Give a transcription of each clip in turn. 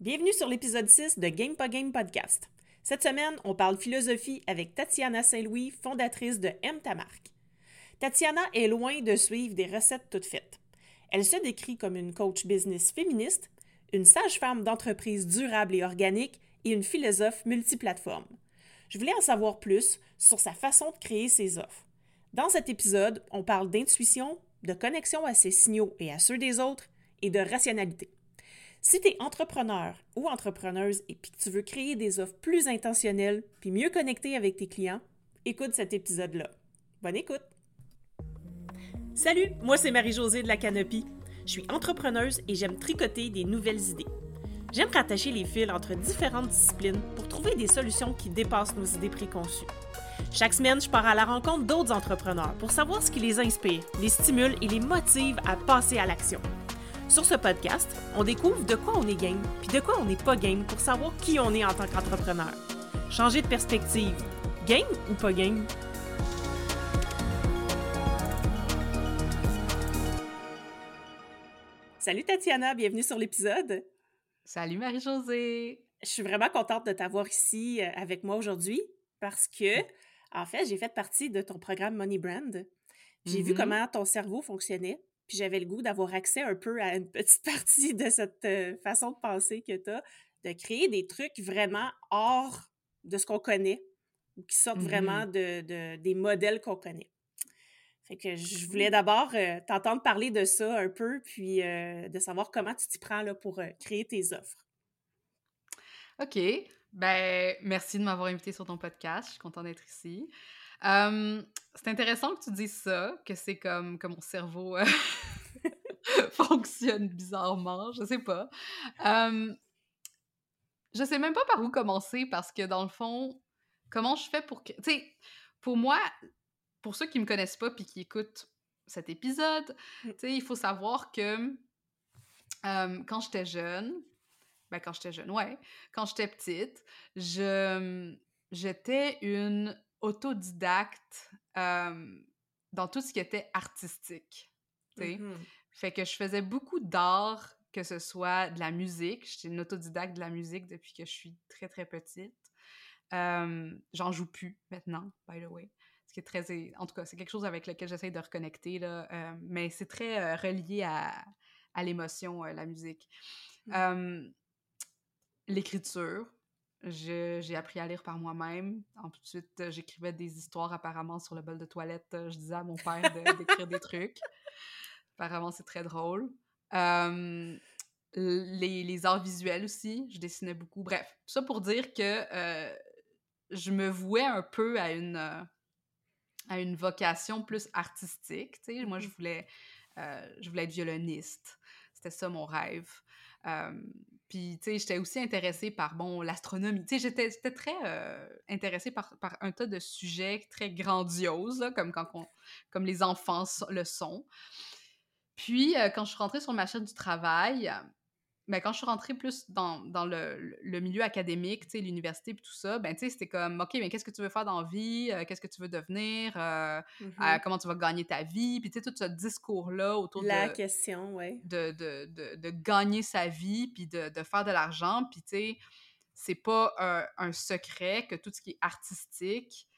Bienvenue sur l'épisode 6 de Game Podcast. Cette semaine, on parle philosophie avec Tatiana Saint-Louis, fondatrice de M ta marque. Tatiana est loin de suivre des recettes toutes faites. Elle se décrit comme une coach business féministe, une sage-femme d'entreprise durable et organique et une philosophe multiplateforme. Je voulais en savoir plus sur sa façon de créer ses offres. Dans cet épisode, on parle d'intuition, de connexion à ses signaux et à ceux des autres et de rationalité. Si tu es entrepreneur ou entrepreneuse et puis que tu veux créer des offres plus intentionnelles puis mieux connectées avec tes clients, écoute cet épisode-là. Bonne écoute! Salut, moi c'est Marie-Josée de la Canopie. Je suis entrepreneuse et j'aime tricoter des nouvelles idées. J'aime rattacher les fils entre différentes disciplines pour trouver des solutions qui dépassent nos idées préconçues. Chaque semaine, je pars à la rencontre d'autres entrepreneurs pour savoir ce qui les inspire, les stimule et les motive à passer à l'action. Sur ce podcast, on découvre de quoi on est game, puis de quoi on n'est pas game pour savoir qui on est en tant qu'entrepreneur. Changer de perspective. Game ou pas game? Salut Tatiana, bienvenue sur l'épisode. Salut Marie-Josée. Je suis vraiment contente de t'avoir ici euh, avec moi aujourd'hui parce que, en fait, j'ai fait partie de ton programme Money Brand. J'ai vu Mhm. comment ton cerveau fonctionnait, puis j'avais le goût d'avoir accès un peu à une petite partie de cette euh, façon de penser que tu as, de créer des trucs vraiment hors de ce qu'on connaît ou qui sortent vraiment de, de- des modèles qu'on connaît. Fait que je voulais d'abord euh, t'entendre parler de ça un peu, puis euh, de savoir comment tu t'y prends là, pour euh, créer tes offres. OK. Ben, merci de m'avoir invité sur ton podcast. Je suis contente d'être ici. Euh, c'est intéressant que tu dises ça, que c'est comme que mon cerveau euh, fonctionne bizarrement. Je sais pas. Euh, je sais même pas par où commencer parce que dans le fond, comment je fais pour que. Tu sais, pour moi, pour ceux qui me connaissent pas puis qui écoutent cet épisode, Mm. tu sais, il faut savoir que euh, quand j'étais jeune, ben quand j'étais jeune, ouais, quand j'étais petite, je j'étais une autodidacte euh, dans tout ce qui était artistique. Mhm. Fait que je faisais beaucoup d'art, que ce soit de la musique. J'étais une autodidacte de la musique depuis que je suis très, très petite. Euh, J'en joue plus maintenant, by the way. Ce qui est très... En tout cas, c'est quelque chose avec lequel j'essaie de reconnecter, là. euh, mais c'est très euh, relié à, à l'émotion, euh, la musique. Mm. Euh, L'écriture. J'ai appris à lire par moi-même. Ensuite, j'écrivais des histoires apparemment sur le bol de toilette. Je disais à mon père de- d'écrire des trucs. Apparemment, c'est très drôle. Euh, les, les arts visuels aussi, je dessinais beaucoup. Bref, tout ça pour dire que euh, je me vouais un peu à une, à une vocation plus artistique. tu sais. Moi, je Mhm. voulais, euh, je voulais être violoniste. C'était ça mon rêve. Puis, tu sais, j'étais aussi intéressée par, bon, l'astronomie. Tu sais, j'étais très euh, intéressée par, un tas de sujets très grandioses, là, comme, quand comme les enfants le sont. Puis, euh, quand je suis rentrée sur le marché du travail, ben, quand je suis rentrée plus dans, dans le, le milieu académique, tu sais, l'université et tout ça, ben, tu sais, c'était comme, OK, mais qu'est-ce que tu veux faire dans la vie? Euh, qu'est-ce que tu veux devenir? Euh, euh, comment tu vas gagner ta vie? Puis, tu sais, tout ce discours-là autour La de, question, oui. de, de, de, de gagner sa vie, puis de, de faire de l'argent. Puis, tu sais, c'est pas un, un secret que tout ce qui est artistique,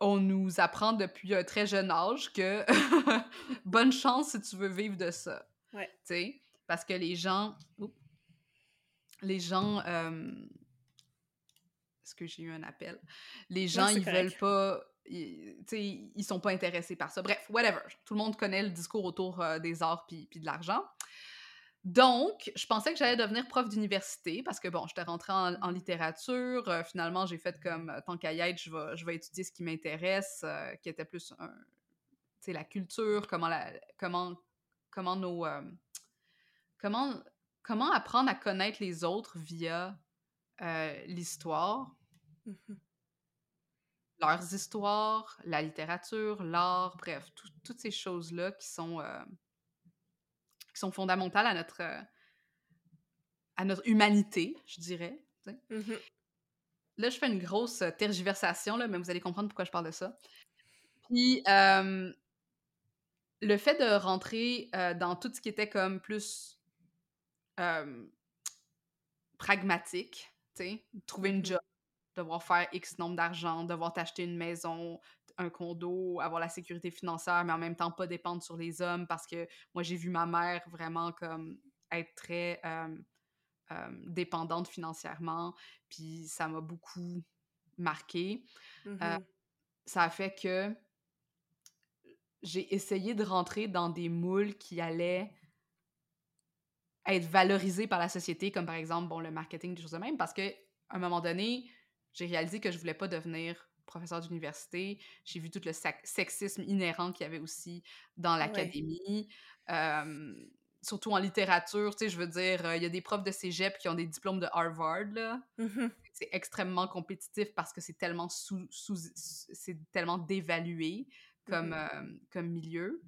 on nous apprend depuis un très jeune âge que bonne chance si tu veux vivre de ça. Ouais. Tu sais, parce que les gens... Oups. les gens... euh, Est-ce que j'ai eu un appel? Les gens, ils correct. veulent pas... Ils, ils sont pas intéressés par ça. Bref, whatever. Tout le monde connaît le discours autour euh, des arts puis, de l'argent. Donc, je pensais que j'allais devenir prof d'université parce que, bon, j'étais rentrée en, en littérature. euh, finalement, j'ai fait comme, tant qu'à y être, je vais, je vais étudier ce qui m'intéresse, euh, qui était plus un, tu sais, la culture, comment, la, comment, comment nos... euh, comment, comment apprendre à connaître les autres via euh, l'histoire, Mhm. leurs histoires, la littérature, l'art, bref, tout- toutes ces choses-là qui sont... euh, qui sont fondamentales à notre, euh, à notre humanité, je dirais. Mhm. Là, je fais une grosse tergiversation, là, mais vous allez comprendre pourquoi je parle de ça. Puis, le fait de rentrer dans tout ce qui était comme plus euh, pragmatique, tu trouver une job, devoir faire X nombre d'argent, devoir t'acheter une maison, un condo, avoir la sécurité financière, mais en même temps pas dépendre sur les hommes parce que moi j'ai vu ma mère vraiment comme être très dépendante financièrement, puis ça m'a beaucoup marqué. Mmh ça a fait que j'ai essayé de rentrer dans des moules qui allaient être valorisés par la société, comme par exemple bon, le marketing, des choses de même, parce qu'à un moment donné, j'ai réalisé que je voulais pas devenir professeur d'université. J'ai vu tout le sexisme inhérent qu'il y avait aussi dans l'académie. surtout en littérature, tu sais, je veux dire, il y a des profs de cégep qui ont des diplômes de Harvard, là. Mmh c'est extrêmement compétitif parce que c'est tellement sous, c'est tellement dévalué comme, mmh comme milieu.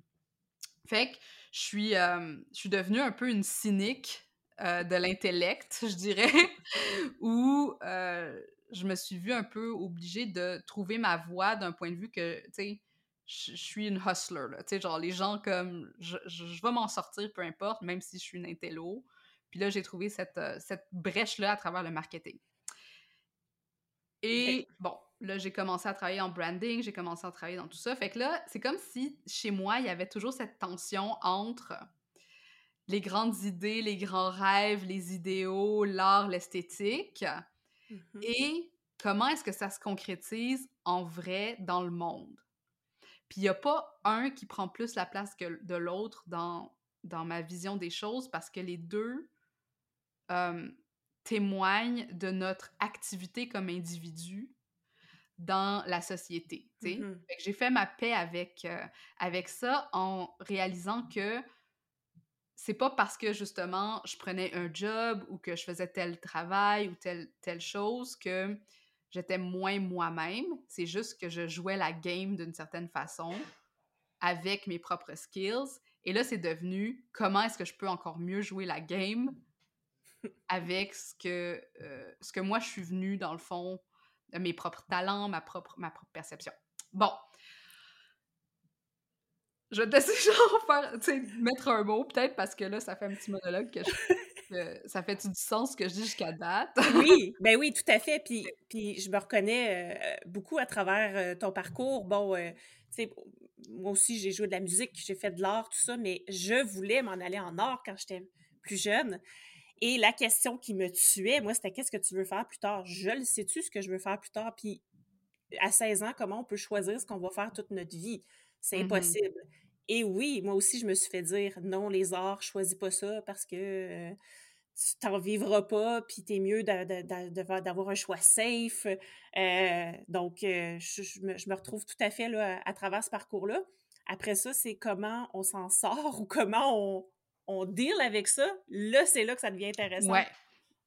Fait que je suis, je suis devenue un peu une cynique de l'intellect, je dirais, où je me suis vue un peu obligée de trouver ma voie d'un point de vue que, tu sais, je suis une hustler, là. Tu sais, genre, les gens comme, je, je, vais m'en sortir, peu importe, même si je suis une intello. Puis là, j'ai trouvé cette, cette brèche-là à travers le marketing. Et bon, là, j'ai commencé à travailler en branding, j'ai commencé à travailler dans tout ça. Fait que là, c'est comme si chez moi, il y avait toujours cette tension entre les grandes idées, les grands rêves, les idéaux, l'art, l'esthétique, mmh et comment est-ce que ça se concrétise en vrai dans le monde. Puis il n'y a pas un qui prend plus la place que de l'autre dans, dans ma vision des choses parce que les deux témoignent de notre activité comme individu dans la société. Mmh J'ai fait ma paix avec, euh, avec ça en réalisant que c'est pas parce que justement je prenais un job ou que je faisais tel travail ou telle, telle chose que j'étais moins moi-même. C'est juste que je jouais la game d'une certaine façon avec mes propres skills. Et là, c'est devenu comment est-ce que je peux encore mieux jouer la game avec ce que, euh, ce que moi je suis venue, dans le fond, mes propres talents, ma propre, ma propre perception. Bon. Je vais te laisser genre faire, mettre un mot peut-être parce que là, ça fait un petit monologue que, ça fait du sens ce que je dis jusqu'à date? oui, ben oui, tout à fait. Puis, puis je me reconnais euh, beaucoup à travers euh, ton parcours. Bon, tu sais, moi aussi, j'ai joué de la musique, j'ai fait de l'art, tout ça, mais je voulais m'en aller en art quand j'étais plus jeune. Et la question qui me tuait, moi, c'était qu'est-ce que tu veux faire plus tard? Je le sais-tu ce que je veux faire plus tard? Puis à 16 ans, comment on peut choisir ce qu'on va faire toute notre vie? C'est Mmh impossible. Et oui, moi aussi, je me suis fait dire non, les arts, choisis pas ça parce que euh, tu t'en vivras pas, puis t'es mieux d'avoir un choix safe. Euh, donc, euh, je, me, retrouve tout à fait là, à travers ce parcours-là. Après ça, c'est comment on s'en sort ou comment on, on deal avec ça, là, c'est là que ça devient intéressant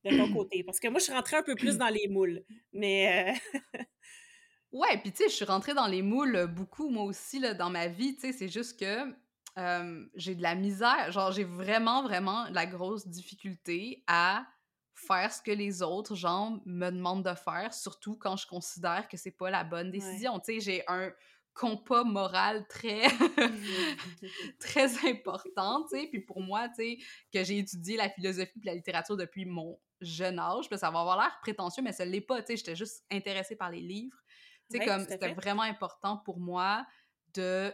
de ton côté. Parce que moi, je suis rentrée un peu plus dans les moules. Mais. Euh, ouais, puis tu sais, je suis rentrée dans les moules beaucoup, moi aussi, là, dans ma vie. Tu sais, c'est juste que j'ai de la misère. Genre, j'ai vraiment, vraiment la grosse difficulté à faire ce que les autres gens me demandent de faire, surtout quand je considère que c'est pas la bonne décision. Tu sais, j'ai un compas moral très très important, tu sais, puis pour moi, tu sais, que j'ai étudié la philosophie et la littérature depuis mon jeune âge, ça va avoir l'air prétentieux, mais ça l'est pas, tu sais, j'étais juste intéressée par les livres, tu sais, comme c'était vraiment important pour moi de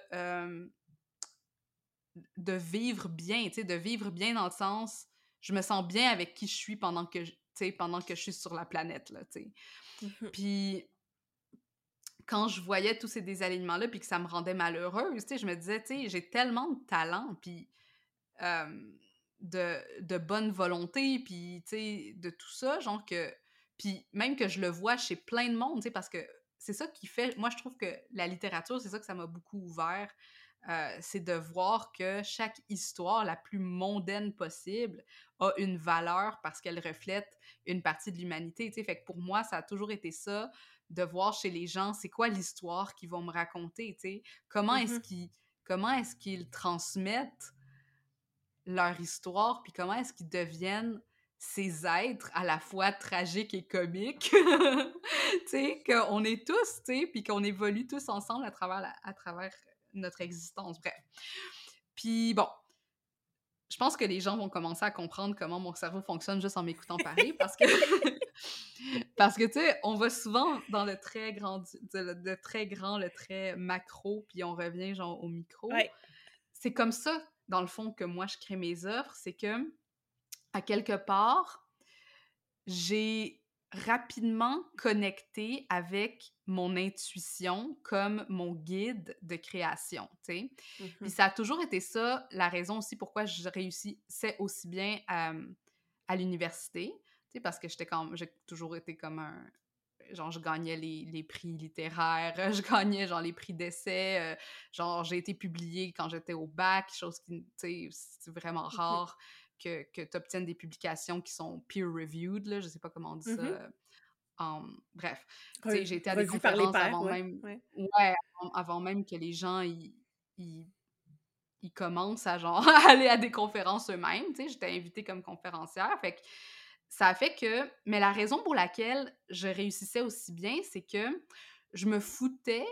de vivre bien, tu sais, de vivre bien dans le sens, je me sens bien avec qui je suis pendant que, tu sais, pendant que je suis sur la planète, là, tu sais. Mmh puis quand je voyais tous ces désalignements-là, puis que ça me rendait malheureuse, tu sais, je me disais, tu sais, j'ai tellement de talent, puis de, bonne volonté, puis, tu sais, de tout ça, genre que... Puis même que je le vois chez plein de monde, tu sais, parce que c'est ça qui fait... Moi, je trouve que la littérature, c'est ça que ça m'a beaucoup ouvert, euh, c'est de voir que chaque histoire, la plus mondaine possible, a une valeur parce qu'elle reflète une partie de l'humanité. Fait que pour moi, ça a toujours été ça, de voir chez les gens c'est quoi l'histoire qu'ils vont me raconter, tu Comment est-ce mmh qu'ils comment est-ce qu'ils transmettent leur histoire, puis comment est-ce qu'ils deviennent ces êtres à la fois tragiques et comiques, tu sais, qu'on est tous, tu sais, puis qu'on évolue tous ensemble à travers, à travers notre existence, bref. Puis bon, je pense que les gens vont commencer à comprendre comment mon cerveau fonctionne juste en m'écoutant parler parce que parce que tu sais on va souvent dans le très grand le, très grand le très macro puis on revient genre au micro. C'est comme ça dans le fond que moi je crée mes œuvres. C'est que à quelque part j'ai rapidement connecté avec mon intuition comme mon guide de création, tu sais. Puis mmh ça a toujours été ça, la raison aussi pourquoi je réussissais aussi bien à, à l'université, sais, parce que j'étais comme, j'ai toujours été comme un, genre je gagnais les, les, prix littéraires, je gagnais genre les prix d'essai, euh, genre j'ai été publiée quand j'étais au bac, chose qui, tu sais, c'est vraiment rare que, que tu obtiennes des publications qui sont peer-reviewed, là, je sais pas comment on dit mmh ça. bref, j'ai été à des conférences avant même... Ouais. avant, même que les gens ils, ils, commencent à genre aller à des conférences eux-mêmes, j'étais invitée comme conférencière, fait que ça a fait que... Mais la raison pour laquelle je réussissais aussi bien, c'est que je me foutais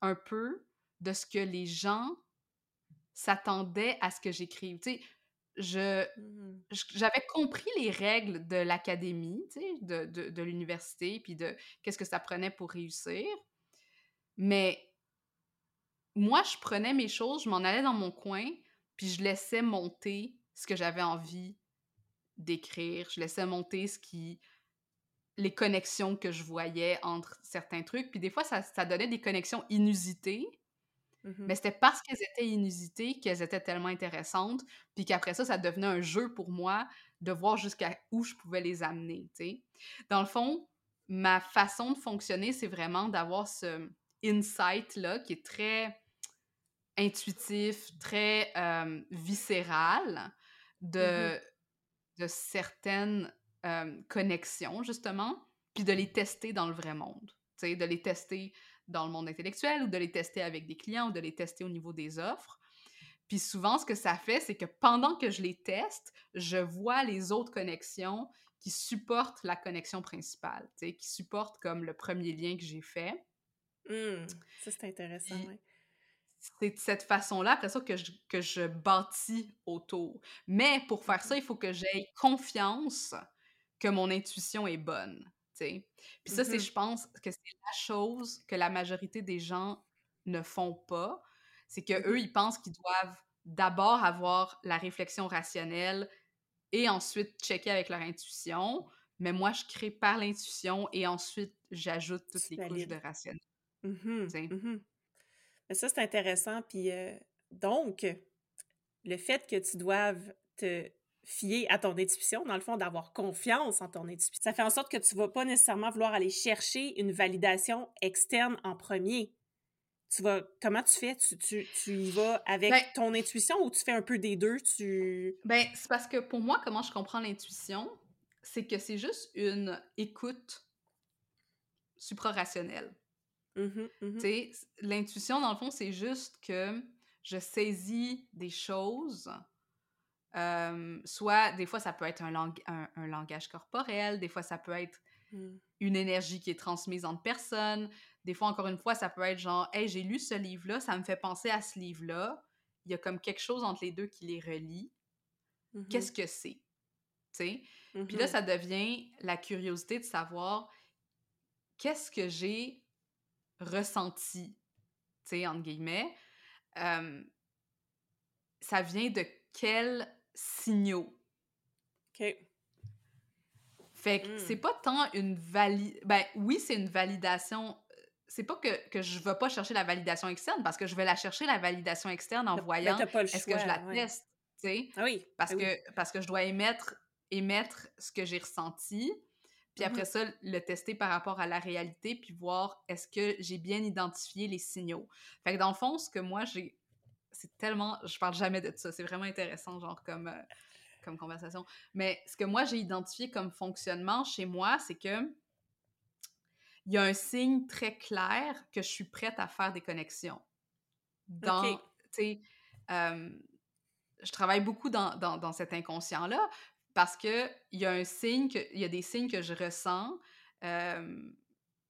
un peu de ce que les gens s'attendaient à ce que j'écrive. Tu sais, Mmh je j'avais compris les règles de l'académie, tu sais, de, de, de l'université, puis de qu'est-ce que ça prenait pour réussir. Mais moi, je prenais mes choses, je m'en allais dans mon coin, puis je laissais monter ce que j'avais envie d'écrire. Je laissais monter ce qui les connexions que je voyais entre certains trucs. Puis des fois, ça, ça donnait des connexions inusitées Mmh mais c'était parce qu'elles étaient inusitées qu'elles étaient tellement intéressantes, puis qu'après ça, ça devenait un jeu pour moi de voir jusqu'à où je pouvais les amener, tu sais. Dans le fond, ma façon de fonctionner, c'est vraiment d'avoir ce insight-là qui est très intuitif, très viscéral mmh de, de certaines connexions, justement, puis de les tester dans le vrai monde, tu sais, de les tester dans le monde intellectuel ou de les tester avec des clients ou de les tester au niveau des offres. Puis souvent, ce que ça fait, c'est que pendant que je les teste, je vois les autres connexions qui supportent la connexion principale, qui supportent comme le premier lien que j'ai fait. Mmh, ça, c'est intéressant. C'est de cette façon-là, après ça, que je, que je bâtis autour. Mais pour faire ça, il faut que j'aie confiance que mon intuition est bonne. Puis ça, c'est, mmh je pense, que c'est la chose que la majorité des gens ne font pas. C'est que eux, ils pensent qu'ils doivent d'abord avoir la réflexion rationnelle et ensuite checker avec leur intuition. Mais moi, je crée par l'intuition et ensuite, j'ajoute toutes les couches de rationnel. Mmh mmh Mais ça, c'est intéressant. Puis donc, le fait que tu doives te fier à ton intuition, dans le fond, d'avoir confiance en ton intuition. Ça fait en sorte que tu vas pas nécessairement vouloir aller chercher une validation externe en premier. Tu vas, comment tu fais? Tu, tu, tu y vas avec ben ton intuition ou tu fais un peu des deux? Tu... Ben, c'est parce que pour moi, comment je comprends l'intuition, c'est que c'est juste une écoute suprarationnelle. Sais, L'intuition, dans le fond, c'est juste que je saisis des choses soit, des fois, ça peut être un, un, langage corporel, des fois, ça peut être mmh. une énergie qui est transmise entre personnes. Des fois, encore une fois, ça peut être genre, hey, j'ai lu ce livre-là, ça me fait penser à ce livre-là. Il y a comme quelque chose entre les deux qui les relie. Mmh Qu'est-ce que c'est? Puis là, ça devient la curiosité de savoir qu'est-ce que j'ai ressenti, tu sais, entre guillemets. ça vient de quel signaux? OK. Fait que c'est hmm. pas tant une validation. Ben oui, c'est une validation. C'est pas que, que je vais pas chercher la validation externe, parce que je vais la chercher, la validation externe, en voyant est-ce que je la teste, tu sais? Ah oui. Parce, ah que, parce que je dois émettre, émettre ce que j'ai ressenti, puis après mm-hmm. ça, le tester par rapport à la réalité, puis voir est-ce que j'ai bien identifié les signaux. Fait que dans le fond, ce que moi, j'ai c'est tellement. Je parle jamais de ça. C'est vraiment intéressant, genre, comme, euh, comme conversation. Mais ce que moi, j'ai identifié comme fonctionnement chez moi, c'est que il y a un signe très clair que je suis prête à faire des connexions. Dans, tu sais, euh, je travaille beaucoup dans, dans, dans cet inconscient-là parce que il y a un signe, il y a des signes que je ressens.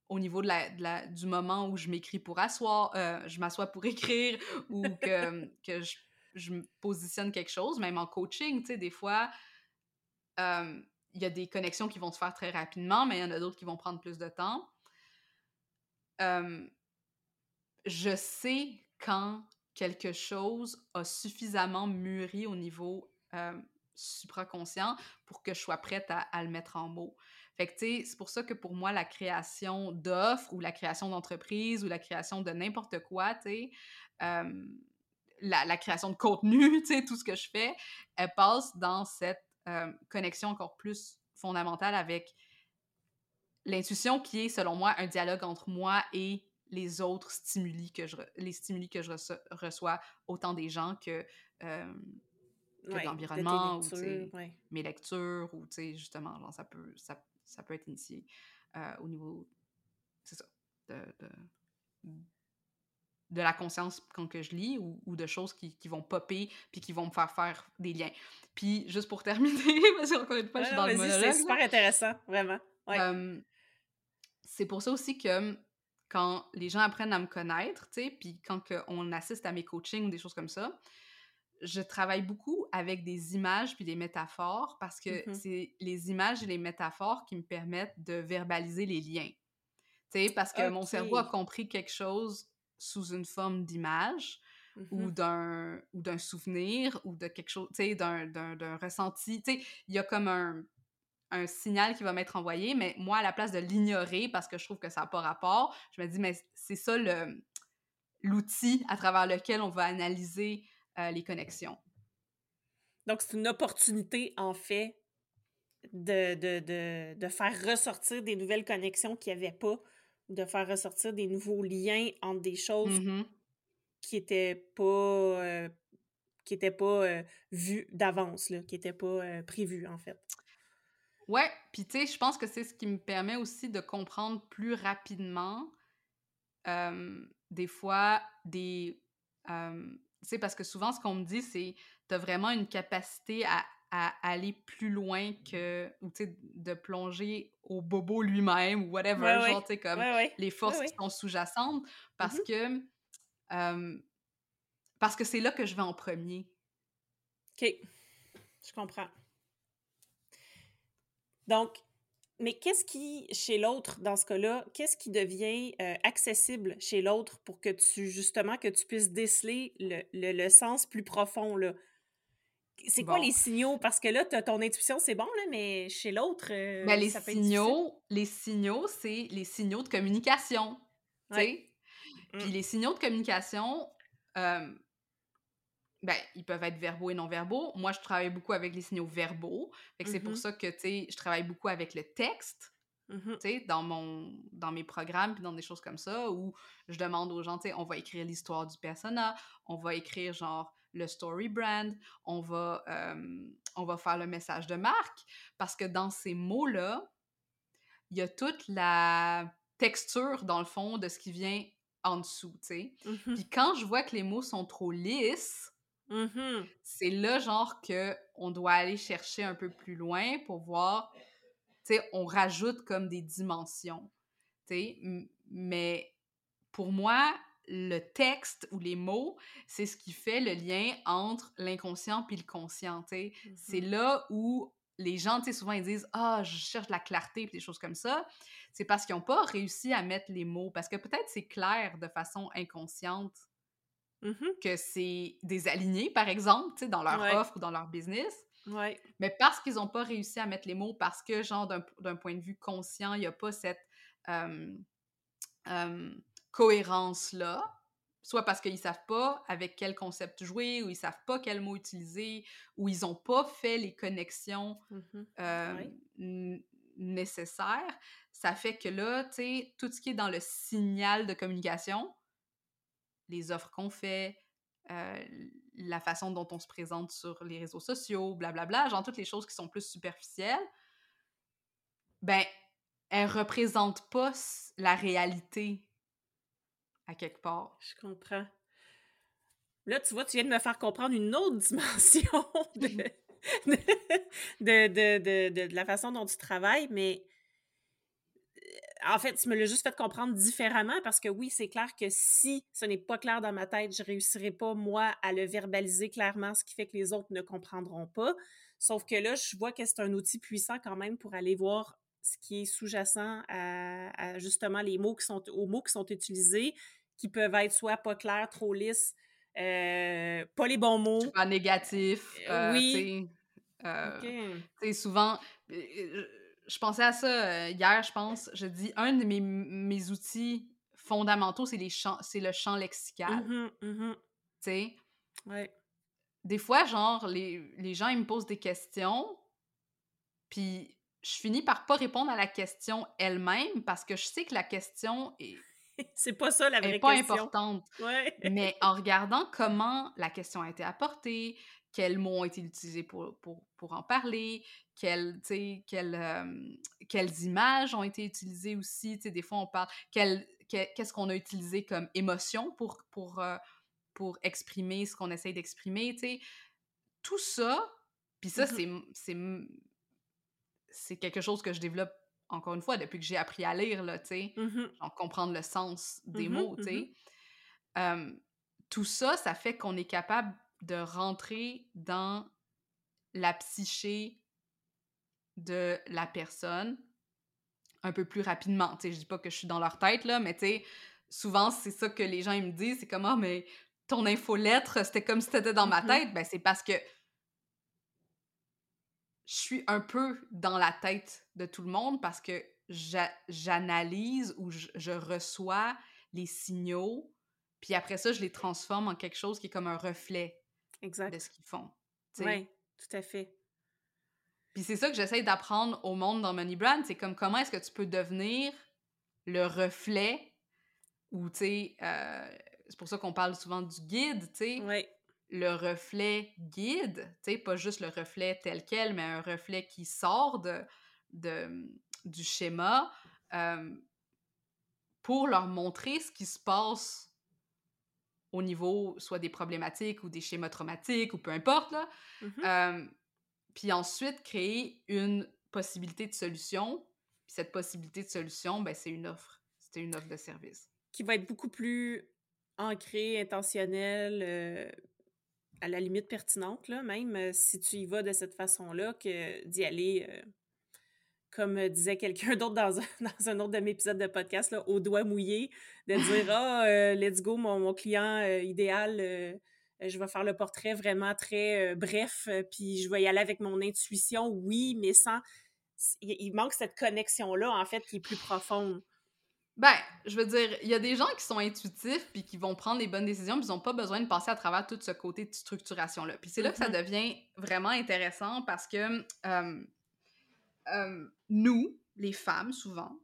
Au niveau du moment où je m'écris pour asseoir, euh, je m'assois pour écrire ou que, que je je me positionne quelque chose, même en coaching, tu sais, des fois, il y a des connexions qui vont se faire très rapidement, mais il y en a d'autres qui vont prendre plus de temps. je sais quand quelque chose a suffisamment mûri au niveau supraconscient pour que je sois prête à, le mettre en mots. Fait que, tu sais, c'est pour ça que pour moi, la création d'offres ou la création d'entreprise ou la création de n'importe quoi, tu sais, la, création de contenu, tout ce que je fais, elle passe dans cette connexion encore plus fondamentale avec l'intuition qui est, selon moi, un dialogue entre moi et les autres stimuli que je, reçois, autant des gens que, l'environnement, ou mes lectures, ou justement, genre, ça, peut, ça, ça peut être initié euh, au niveau, c'est ça, de, de, la conscience quand que je lis, ou, ou de choses qui, qui, vont popper, puis qui vont me faire faire des liens. Puis, juste pour terminer, parce qu'encore une fois, je suis dans le monologue. C'est super intéressant, vraiment. Euh, c'est pour ça aussi que quand les gens apprennent à me connaître, tu sais, puis quand on assiste à mes coachings ou des choses comme ça, je travaille beaucoup avec des images puis des métaphores parce que mm-hmm. c'est les images et les métaphores qui me permettent de verbaliser les liens. Tu sais, parce que mon cerveau a compris quelque chose sous une forme d'image ou mm-hmm. d'un ou d'un souvenir ou de quelque chose, tu sais, d'un ressenti. Tu sais, il y a comme un un signal qui va m'être envoyé, mais moi, à la place de l'ignorer parce que je trouve que ça n'a pas rapport, je me dis, mais c'est ça l'outil à travers lequel on va analyser euh, les connexions. Donc, c'est une opportunité, en fait, de, de, de, faire ressortir des nouvelles connexions qu'il n'y avait pas, de faire ressortir des nouveaux liens entre des choses mm-hmm. qui n'étaient pas, euh, qui étaient pas euh, vues d'avance, qui n'étaient pas prévues, en fait. Ouais, puis tu sais, je pense que c'est ce qui me permet aussi de comprendre plus rapidement des fois des... sais, parce que souvent, ce qu'on me dit, c'est tu as vraiment une capacité à, aller plus loin que... ou tu sais, de plonger au bobo lui-même ou whatever, genre, tu sais, comme les forces qui sont sous-jacentes, parce mmh que... parce que c'est là que je vais en premier. OK, je comprends. Donc, mais qu'est-ce qui, chez l'autre, dans ce cas-là, qu'est-ce qui devient euh, accessible chez l'autre pour que tu, justement, que tu puisses déceler le, le, sens plus profond, là? C'est quoi les signaux? Parce que là, ton intuition, c'est bon, là, mais chez l'autre, euh, ben, les, signaux, les signaux, c'est les signaux de communication, tu sais? Puis mmh. les signaux de communication, euh, ben, ils peuvent être verbaux et non verbaux. Moi, je travaille beaucoup avec les signaux verbaux. Fait que c'est pour mmh ça que, tu sais, je travaille beaucoup avec le texte, tu sais, dans, mon, dans mes programmes puis dans des choses comme ça, où je demande aux gens, tu sais, on va écrire l'histoire du persona, on va écrire, genre, le story brand, on va, on va faire le message de marque, parce que dans ces mots-là, il y a toute la texture, dans le fond, de ce qui vient en dessous, tu sais. Mmh puis quand je vois que les mots sont trop lisses, Mmh c'est là, genre, que on doit aller chercher un peu plus loin pour voir, tu sais, on rajoute comme des dimensions, tu sais, mais pour moi, le texte ou les mots, c'est ce qui fait le lien entre l'inconscient puis le conscient, tu sais. C'est mmh là où les gens, tu sais, souvent, ils disent « Ah, je cherche de la clarté » puis des choses comme ça. C'est parce qu'ils n'ont pas réussi à mettre les mots, parce que peut-être c'est clair de façon inconsciente, Mmh que c'est des alignés, par exemple, dans leur offre ou dans leur business. Ouais. Mais parce qu'ils n'ont pas réussi à mettre les mots, parce que, genre, d'un point de vue conscient, il n'y a pas cette cohérence-là, soit parce qu'ils ne savent pas avec quel concept jouer, ou ils ne savent pas quel mot utiliser, ou ils n'ont pas fait les connexions mmh nécessaires, ça fait que là, tu sais, tout ce qui est dans le signal de communication, les offres qu'on fait, euh, la façon dont on se présente sur les réseaux sociaux, blablabla, genre toutes les choses qui sont plus superficielles, ben, elles représentent pas la réalité à quelque part. Je comprends. Là, tu vois, tu viens de me faire comprendre une autre dimension de, de, de, de la façon dont tu travailles, mais en fait, tu me l'as juste fait comprendre différemment parce que oui, c'est clair que si ce n'est pas clair dans ma tête, je réussirai pas, moi, à le verbaliser clairement, ce qui fait que les autres ne comprendront pas. Sauf que là, je vois que c'est un outil puissant quand même pour aller voir ce qui est sous-jacent à, justement les mots qui sont aux mots qui sont utilisés, qui peuvent être soit pas clairs, trop lisses, euh, pas les bons mots. Pas négatif. Euh, euh, oui. Euh, souvent, je pensais à ça hier, je pense. Je dis un de mes, mes outils fondamentaux, c'est les c'est le champ lexical. Mmh mmh tu sais? Ouais. Des fois, genre, les, les gens, ils me posent des questions, puis je finis par pas répondre à la question elle-même parce que je sais que la question est. c'est pas ça la vraie est pas importante. Mais en regardant comment la question a été apportée, quels mots ont été utilisés pour, pour, pour en parler, quelles, quelles, euh, quelles images ont été utilisées aussi. des fois, on parle. Qu'est-ce qu'on a utilisé comme émotion pour, pour, euh, pour exprimer ce qu'on essaye d'exprimer. Tout ça, puis ça, mmh c'est c'est quelque chose que je développe encore une fois depuis que j'ai appris à lire là, tu sais, mmh comprendre le sens des mmh mots, tu sais. tout ça, ça fait qu'on est capable de rentrer dans la psyché de la personne un peu plus rapidement. Tu sais, je dis pas que je suis dans leur tête, là, mais tu sais, souvent, c'est ça que les gens ils me disent, c'est comme « Ah, mais ton infolettre, c'était comme si c'était dans ma tête. » Ben, c'est parce que je suis un peu dans la tête de tout le monde parce que j'analyse ou je, reçois les signaux, puis après ça, je les transforme en quelque chose qui est comme un reflet de ce qu'ils font. Oui, tout à fait. Puis c'est ça que j'essaie d'apprendre au monde dans Money Brand, c'est comme comment est-ce que tu peux devenir le reflet ou, tu sais, euh, c'est pour ça qu'on parle souvent du guide, tu sais. Oui le reflet guide, tu sais, pas juste le reflet tel quel, mais un reflet qui sort de, de du schéma euh, pour leur montrer ce qui se passe au niveau soit des problématiques ou des schémas traumatiques ou peu importe, là. Mmh euh, puis ensuite, créer une possibilité de solution. Puis cette possibilité de solution, ben, c'est une offre. C'est une offre de service. Qui va être beaucoup plus ancrée, intentionnelle, euh, à la limite pertinente, là, même euh, si tu y vas de cette façon-là, que d'y aller, euh, comme disait quelqu'un d'autre dans un, dans un autre de mes épisodes de podcast, là, au doigt mouillé, de dire Ah, euh, let's go, mon, mon client idéal, je vais faire le portrait vraiment très bref, puis je vais y aller avec mon intuition, oui, mais sans. il manque cette connexion-là, en fait, qui est plus profonde. Ben, je veux dire, il y a des gens qui sont intuitifs puis qui vont prendre les bonnes décisions, puis ils n'ont pas besoin de passer à travers tout ce côté de structuration-là. Puis c'est là que ça mm-hmm. devient vraiment intéressant parce que euh, nous, les femmes, souvent,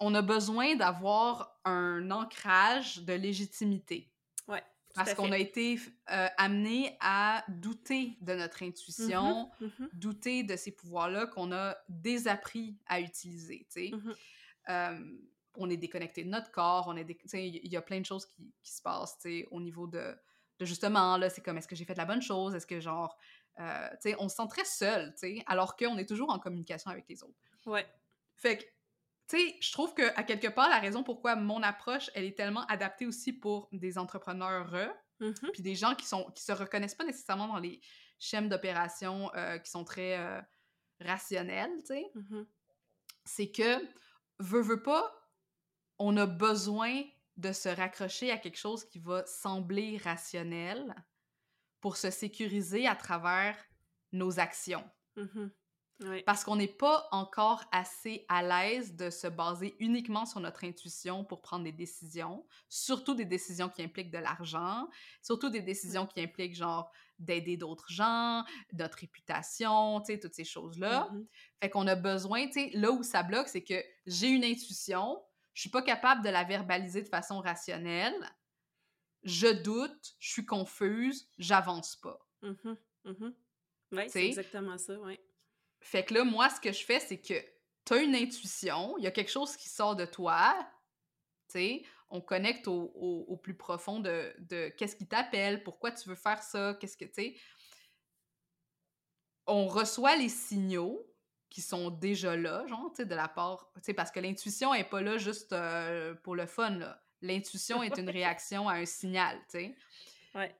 on a besoin d'avoir un ancrage de légitimité. Ouais. Parce qu'on a été euh, amené à douter de notre intuition, mm-hmm, mm-hmm. douter de ces pouvoirs-là qu'on a désappris à utiliser, tu sais on est déconnecté de notre corps, on est il y a plein de choses qui, se passent au niveau de, justement, là, c'est comme est-ce que j'ai fait la bonne chose, est-ce que genre, euh, on se sent très seul, alors qu'on est toujours en communication avec les autres. Ouais. Fait que, tu sais, je trouve que à quelque part, la raison pourquoi mon approche, elle est tellement adaptée aussi pour des entrepreneurs, mm-hmm. puis des gens qui sont qui se reconnaissent pas nécessairement dans les schèmes d'opération euh, qui sont très euh, rationnels, tu sais, mm-hmm. c'est que, veut, veut pas, on a besoin de se raccrocher à quelque chose qui va sembler rationnel pour se sécuriser à travers nos actions. Mmh Parce qu'on n'est pas encore assez à l'aise de se baser uniquement sur notre intuition pour prendre des décisions, surtout des décisions qui impliquent de l'argent, surtout des décisions qui impliquent genre d'aider d'autres gens, notre réputation, tu sais, toutes ces choses-là. Mmh fait qu'on a besoin, tu sais, là où ça bloque, c'est que j'ai une intuition, je suis pas capable de la verbaliser de façon rationnelle, je doute, je suis confuse, j'avance pas. Mmh mmh oui, c'est exactement ça, oui. Fait que là, moi, ce que je fais, c'est que tu as une intuition, il y a quelque chose qui sort de toi, tu sais, on connecte au, plus profond de, de qu'est-ce qui t'appelle, pourquoi tu veux faire ça, qu'est-ce que, tu sais? On reçoit les signaux, qui sont déjà là, genre, tu sais, de la part, tu sais, parce que l'intuition est pas là juste euh, pour le fun, là. L'intuition est une réaction à un signal, tu sais. Ouais.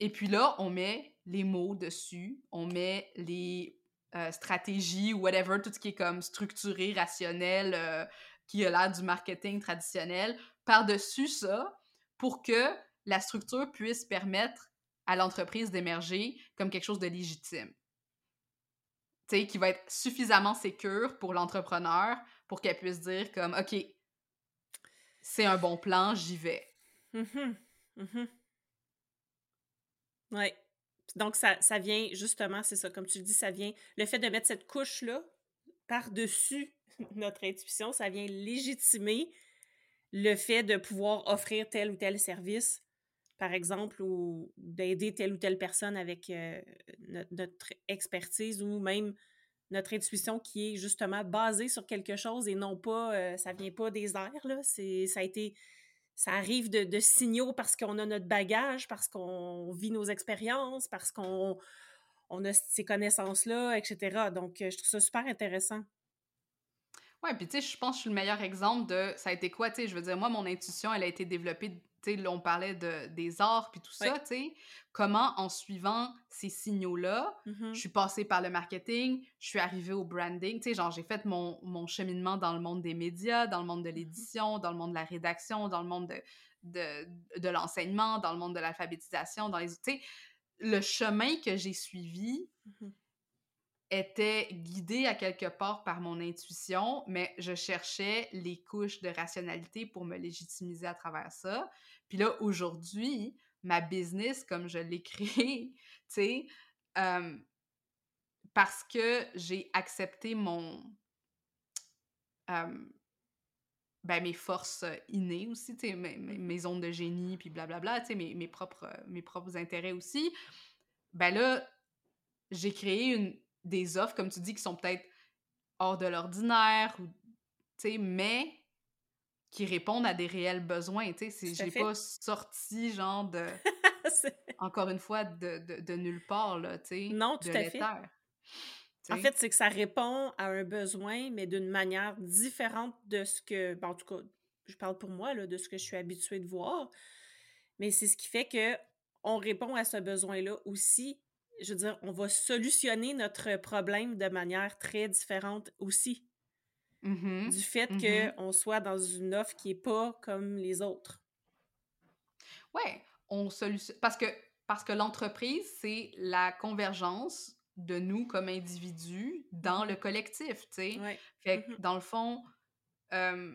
et puis là, on met les mots dessus, on met les euh, stratégies ou whatever, tout ce qui est comme structuré, rationnel, euh, qui a l'air du marketing traditionnel, par-dessus ça, pour que la structure puisse permettre à l'entreprise d'émerger comme quelque chose de légitime. Tu sais, qui va être suffisamment sécure pour l'entrepreneur pour qu'elle puisse dire comme, OK, c'est un bon plan, j'y vais. Mm Ouais. Donc, ça, ça vient justement, c'est ça, comme tu le dis, ça vient, le fait de mettre cette couche-là par-dessus notre intuition, ça vient légitimer le fait de pouvoir offrir tel ou tel service, par exemple, ou d'aider telle ou telle personne avec euh, notre, expertise ou même notre intuition qui est justement basée sur quelque chose et non pas, euh, ça vient pas des airs, là, c'est, ça a été, ça arrive de, signaux parce qu'on a notre bagage, parce qu'on vit nos expériences, parce qu'on on a ces connaissances-là, etc. Donc, euh, je trouve ça super intéressant. Ouais, puis tu sais, je pense que je suis le meilleur exemple de ça a été quoi, tu sais, je veux dire, moi, mon intuition, elle a été développée, tu sais, on parlait de, des arts puis tout ça, tu sais, comment en suivant ces signaux-là, mmh je suis passée par le marketing, je suis arrivée au branding, tu sais, genre, j'ai fait mon, mon, cheminement dans le monde des médias, dans le monde de mmh l'édition, dans le monde de la rédaction, dans le monde de, de, de l'enseignement, dans le monde de l'alphabétisation, dans les... Tu sais, le chemin que j'ai suivi... Mmh était guidée à quelque part par mon intuition, mais je cherchais les couches de rationalité pour me légitimiser à travers ça. Puis là, aujourd'hui, ma business, comme je l'ai créée, tu sais, parce que j'ai accepté mon... ben, mes forces innées aussi, sais, mes, mes, zones de génie, puis blablabla, sais, mes, mes, propres, mes propres intérêts aussi, ben là, j'ai créé une, des offres, comme tu dis, qui sont peut-être hors de l'ordinaire, ou, mais qui répondent à des réels besoins. J'ai pas sorti, genre, de. encore une fois, de, de, de nulle part, là, tu sais. Non, tout à fait. En fait, c'est que ça répond à un besoin, mais d'une manière différente de ce que. Ben, en tout cas, je parle pour moi, là, de ce que je suis habituée de voir. Mais c'est ce qui fait que on répond à ce besoin-là aussi je veux dire, on va solutionner notre problème de manière très différente aussi. Mm-hmm. Du fait mm-hmm. qu'on soit dans une offre qui n'est pas comme les autres. On solutionne. Parce que, parce que l'entreprise, c'est la convergence de nous comme individus dans Mm-hmm. le collectif, tu sais. Ouais. Fait que, dans le fond, euh,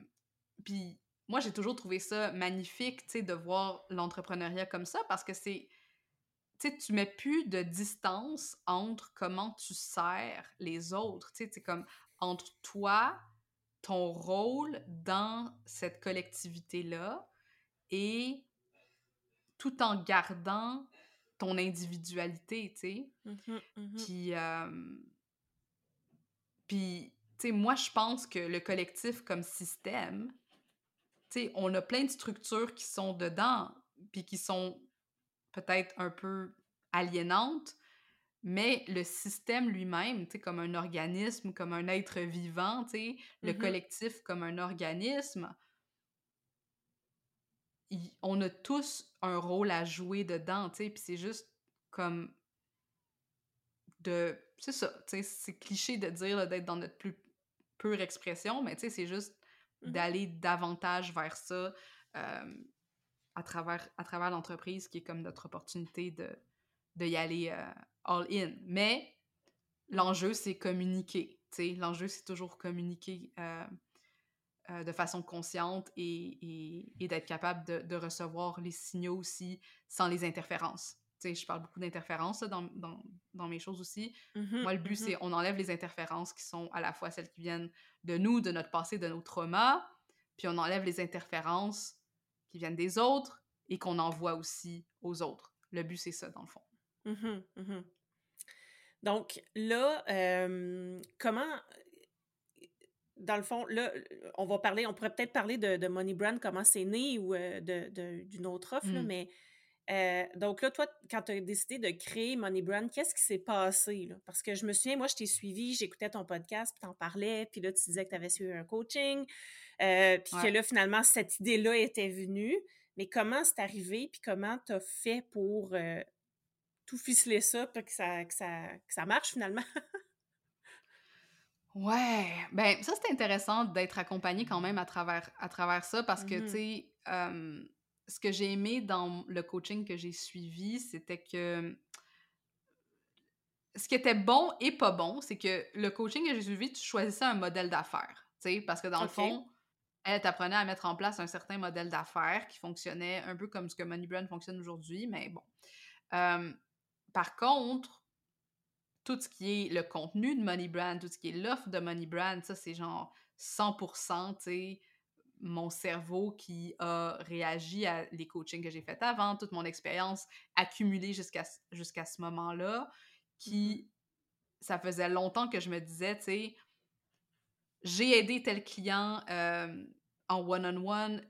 puis moi, j'ai toujours trouvé ça magnifique, tu sais, de voir l'entrepreneuriat comme ça parce que c'est tu sais, tu mets plus de distance entre comment tu sers les autres. Tu sais, c'est comme entre toi, ton rôle dans cette collectivité-là et tout en gardant ton individualité, tu sais. Mmh mmh Puis, euh, puis tu sais, moi, je pense que le collectif comme système, tu sais, on a plein de structures qui sont dedans, puis qui sont peut-être un peu aliénante, mais le système lui-même, tu sais, comme un organisme, comme un être vivant, tu sais, le mmh collectif comme un organisme, on a tous un rôle à jouer dedans, tu sais, puis c'est juste comme de... C'est ça, tu sais, c'est cliché de dire d'être dans notre plus pure expression, mais tu sais, c'est juste mmh d'aller davantage vers ça à travers, à travers l'entreprise qui est comme notre opportunité de, de y aller euh, all-in. Mais l'enjeu, c'est communiquer. L'enjeu, c'est toujours communiquer euh, euh, de façon consciente et, et, d'être capable de, de, recevoir les signaux aussi sans les interférences. sais, je parle beaucoup d'interférences dans, dans, dans, mes choses aussi. Mmh Moi, le but, mmh c'est on enlève les interférences qui sont à la fois celles qui viennent de nous, de notre passé, de nos traumas, puis on enlève les interférences qui viennent des autres et qu'on envoie aussi aux autres. Le but, c'est ça, dans le fond. Mmh mmh Donc là, comment, dans le fond, là, on va parler, on pourrait peut-être parler de, de Money Brand, comment c'est né ou d'une autre offre, mmh. mais Euh, donc là, toi, quand tu as décidé de créer Money Brand, qu'est-ce qui s'est passé? Là? Parce que je me souviens, moi, je t'ai suivi, j'écoutais ton podcast, puis t'en parlais, puis là, tu disais que tu avais suivi un coaching, euh, puis que là, finalement, cette idée-là était venue. Mais comment c'est arrivé, puis comment tu as fait pour euh, tout ficeler ça, pour que ça, que ça, que ça marche finalement? Ouais, ben ça c'est intéressant d'être accompagné quand même à travers, à travers ça parce que, tu Mmh sais, ce que j'ai aimé dans le coaching que j'ai suivi, c'était que ce qui était bon et pas bon, c'est que le coaching que j'ai suivi, tu choisissais un modèle d'affaires, tu sais, parce que dans le fond, elle t'apprenait à mettre en place un certain modèle d'affaires qui fonctionnait un peu comme ce que MoneyBrand fonctionne aujourd'hui, mais bon. Euh, par contre, tout ce qui est le contenu de MoneyBrand, tout ce qui est l'offre de MoneyBrand, ça, c'est genre 100%, tu sais, mon cerveau qui a réagi à les coachings que j'ai fait avant, toute mon expérience accumulée jusqu'à jusqu'à ce moment-là, qui, ça faisait longtemps que je me disais, tu sais, j'ai aidé tel client euh, en one-on-one,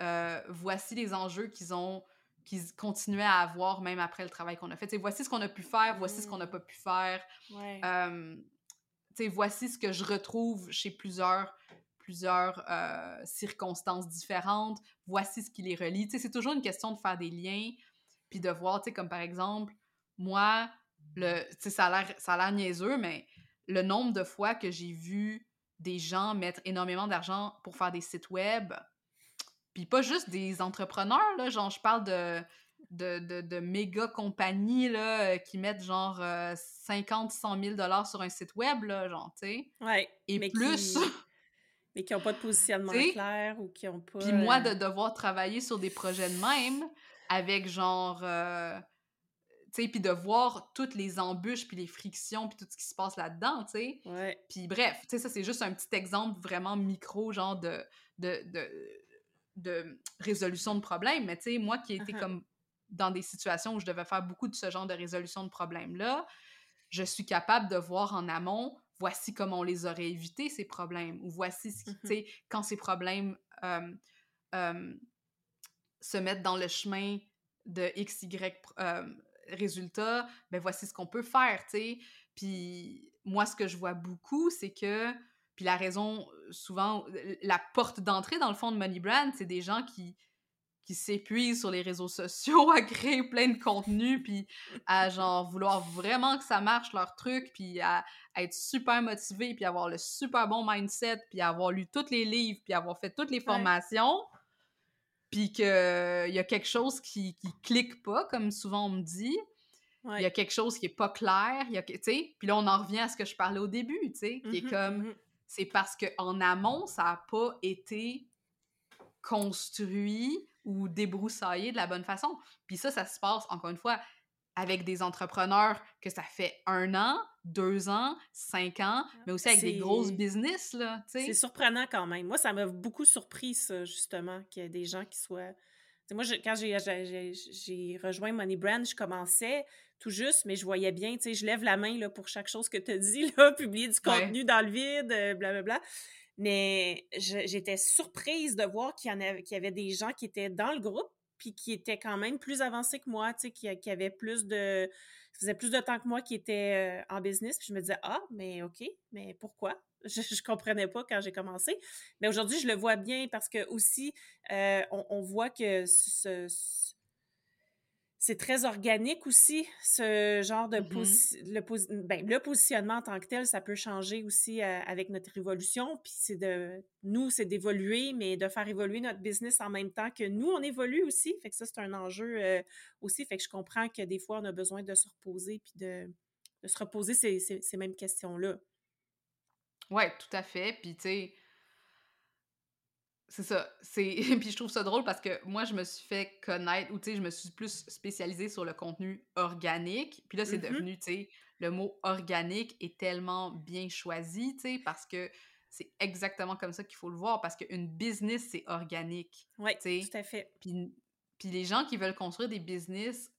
euh, voici les enjeux qu'ils ont, qu'ils continuaient à avoir même après le travail qu'on a fait. Tu sais, voici ce qu'on a pu faire, voici ce qu'on n'a Mmh. pas pu faire. Ouais. Euh, voici ce que je retrouve chez plusieurs, plusieurs euh, circonstances différentes. Voici ce qui les relie. C'est toujours une question de faire des liens, puis de voir, comme par exemple, moi, le, ça a l'air- ça a l'air niaiseux, mais le nombre de fois que j'ai vu des gens mettre énormément d'argent pour faire des sites web, puis pas juste des entrepreneurs, là, genre je parle de, de, de, de méga compagnies là, euh, qui mettent genre euh, 50, 100 000 dollars sur un site web, là, genre, tu sais. Ouais, Et mais plus, qui mais qui ont pas de positionnement clair ou qui ont pas, puis moi de devoir travailler sur des projets de même avec genre, euh, tu sais, puis de voir toutes les embûches, puis les frictions, puis tout ce qui se passe là-dedans, tu sais. ouais. Puis bref, tu sais, ça, c'est juste un petit exemple vraiment micro, genre de, de, de, de résolution de problèmes. Mais tu sais, moi qui étais Uh-huh. comme dans des situations où je devais faire beaucoup de ce genre de résolution de problèmes-là, je suis capable de voir en amont, voici comment on les aurait évités, ces problèmes, ou voici, ce qui, tu sais, quand ces problèmes euh, euh, se mettent dans le chemin de X, Y euh, résultat, ben voici ce qu'on peut faire, tu sais. Puis moi, ce que je vois beaucoup, c'est que, puis la raison, euh, souvent, euh, la porte d'entrée dans le fond de Money Brand, c'est des gens qui, qui s'épuisent sur les réseaux sociaux à créer plein de contenu, puis à genre vouloir vraiment que ça marche leur truc, puis à, à être super motivé, puis avoir le super bon mindset, puis avoir lu tous les livres, puis avoir fait toutes les formations, puis qu'il y a quelque chose qui, qui clique pas, comme souvent on me dit. Il y a quelque chose qui est pas clair, puis là on en revient à ce que je parlais au début, tu sais, qui est Mhm, comme mhm. C'est parce que en amont ça a pas été construit ou débroussaillé de la bonne façon. Puis ça, ça se passe encore une fois avec des entrepreneurs que ça fait un an, deux ans, cinq ans, mais aussi avec des grosses business là, c'est surprenant quand même. Moi, ça m'a beaucoup surpris ça, justement, qu'il y ait des gens qui soient moi, je quand j'ai rejoint Money Brand, je commençais tout juste, mais je voyais bien, tu sais, je lève la main, là, pour chaque chose que tu as dit, là, publier du Ouais. contenu dans le vide, blablabla. Mais je j'étais surprise de voir qu'il y en avait qu'il y avait des gens qui étaient dans le groupe, puis qui étaient quand même plus avancés que moi, tu sais, qui qui avaient plus de ça faisait plus de temps que moi qui étaient, heu, en business, puis je me disais: «Ah, mais OK, mais pourquoi?» Je je comprenais pas quand j'ai commencé. Mais aujourd'hui, je le vois bien parce que aussi, heu, on on voit que ce ce c'est très organique aussi, ce genre de le posi ben, le positionnement en tant que tel, ça peut changer aussi, heu, avec notre évolution. Puis c'est de nous, c'est d'évoluer, mais de faire évoluer notre business en même temps que nous, on évolue aussi. Fait que ça, c'est un enjeu, heu, aussi. Fait que je comprends que des fois, on a besoin de se reposer puis de de se reposer ces ces ces mêmes questions-là. Ouais, tout à fait. Puis tu sais, c'est ça. C'est puis je trouve ça drôle parce que moi je me suis fait connaître ou tu sais je me suis plus spécialisée sur le contenu organique. Puis là c'est Mmh mh. devenu tu sais le mot organique est tellement bien choisi, tu sais parce que c'est exactement comme ça qu'il faut le voir parce qu'une business c'est organique, sais. tout à fait. Puis puis les gens qui veulent construire des business,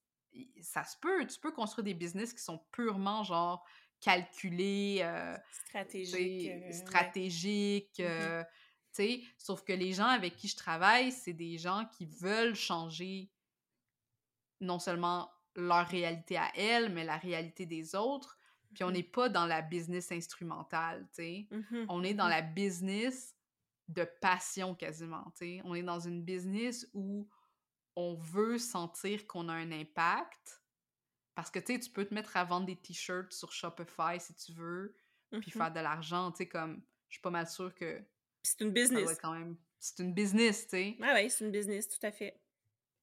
ça se peut, tu peux construire des business qui sont purement genre calculés, euh, Stratégique, ouais. stratégiques, Mmh euh, tu sais, sauf que les gens avec qui je travaille, c'est des gens qui veulent changer non seulement leur réalité à elles, mais la réalité des autres. Puis on Mhm. n'est pas dans la business instrumentale, tu sais? Mhm, On est dans mhm. la business de passion quasiment, tu sais? On est dans une business où on veut sentir qu'on a un impact. Parce que, tu sais, tu peux te mettre à vendre des t-shirts sur Shopify si tu veux, puis faire de l'argent, tu sais, comme... Je suis pas mal sûre que c'est une doit business. quand même... C'est une business, tu sais. Ah ouais, c'est une business, tout à fait.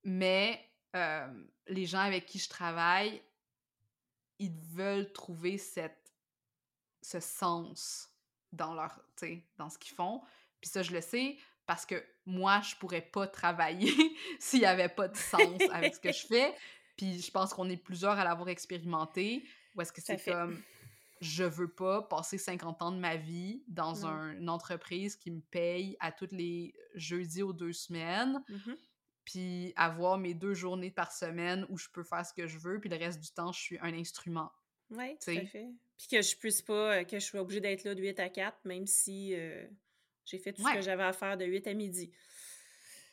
Mais euh, les gens avec qui je travaille, ils veulent trouver cette, ce sens dans leur, tu sais, dans ce qu'ils font. Puis ça, je le sais parce que moi, je pourrais pas travailler s'il y avait pas de sens avec ce que je fais. Puis je pense qu'on est plusieurs à l'avoir expérimenté. Ou est-ce que c'est comme je veux pas passer 50 ans de ma vie dans un- une entreprise qui me paye à tous les jeudis aux deux semaines, Mhm. puis avoir mes deux journées par semaine où je peux faire ce que je veux, puis le reste du temps, je suis un instrument. Oui, tout à fait. Puis que je puisse pas, euh, que je sois obligée d'être là de 8 à 4, même si euh, j'ai fait tout ce que j'avais à faire de 8 à midi.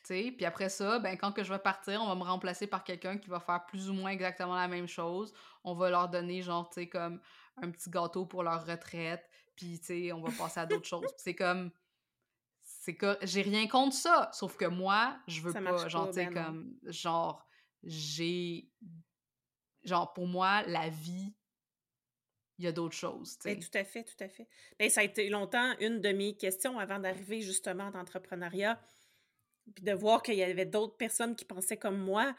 Puis après ça, ben quand que je vais partir, on va me remplacer par quelqu'un qui va faire plus ou moins exactement la même chose. On va leur donner genre, tu sais, comme un petit gâteau pour leur retraite, puis tu sais, on va passer à d'autres choses. C'est comme c'est que j'ai rien contre ça, sauf que moi, je veux Ça pas genre tu sais ben comme genre j'ai genre pour moi la vie il y a d'autres choses, sais. tout à fait, tout à fait. Ben, ça a été longtemps une de mes questions avant d'arriver justement en entrepreneuriat, puis de voir qu'il y avait d'autres personnes qui pensaient comme moi.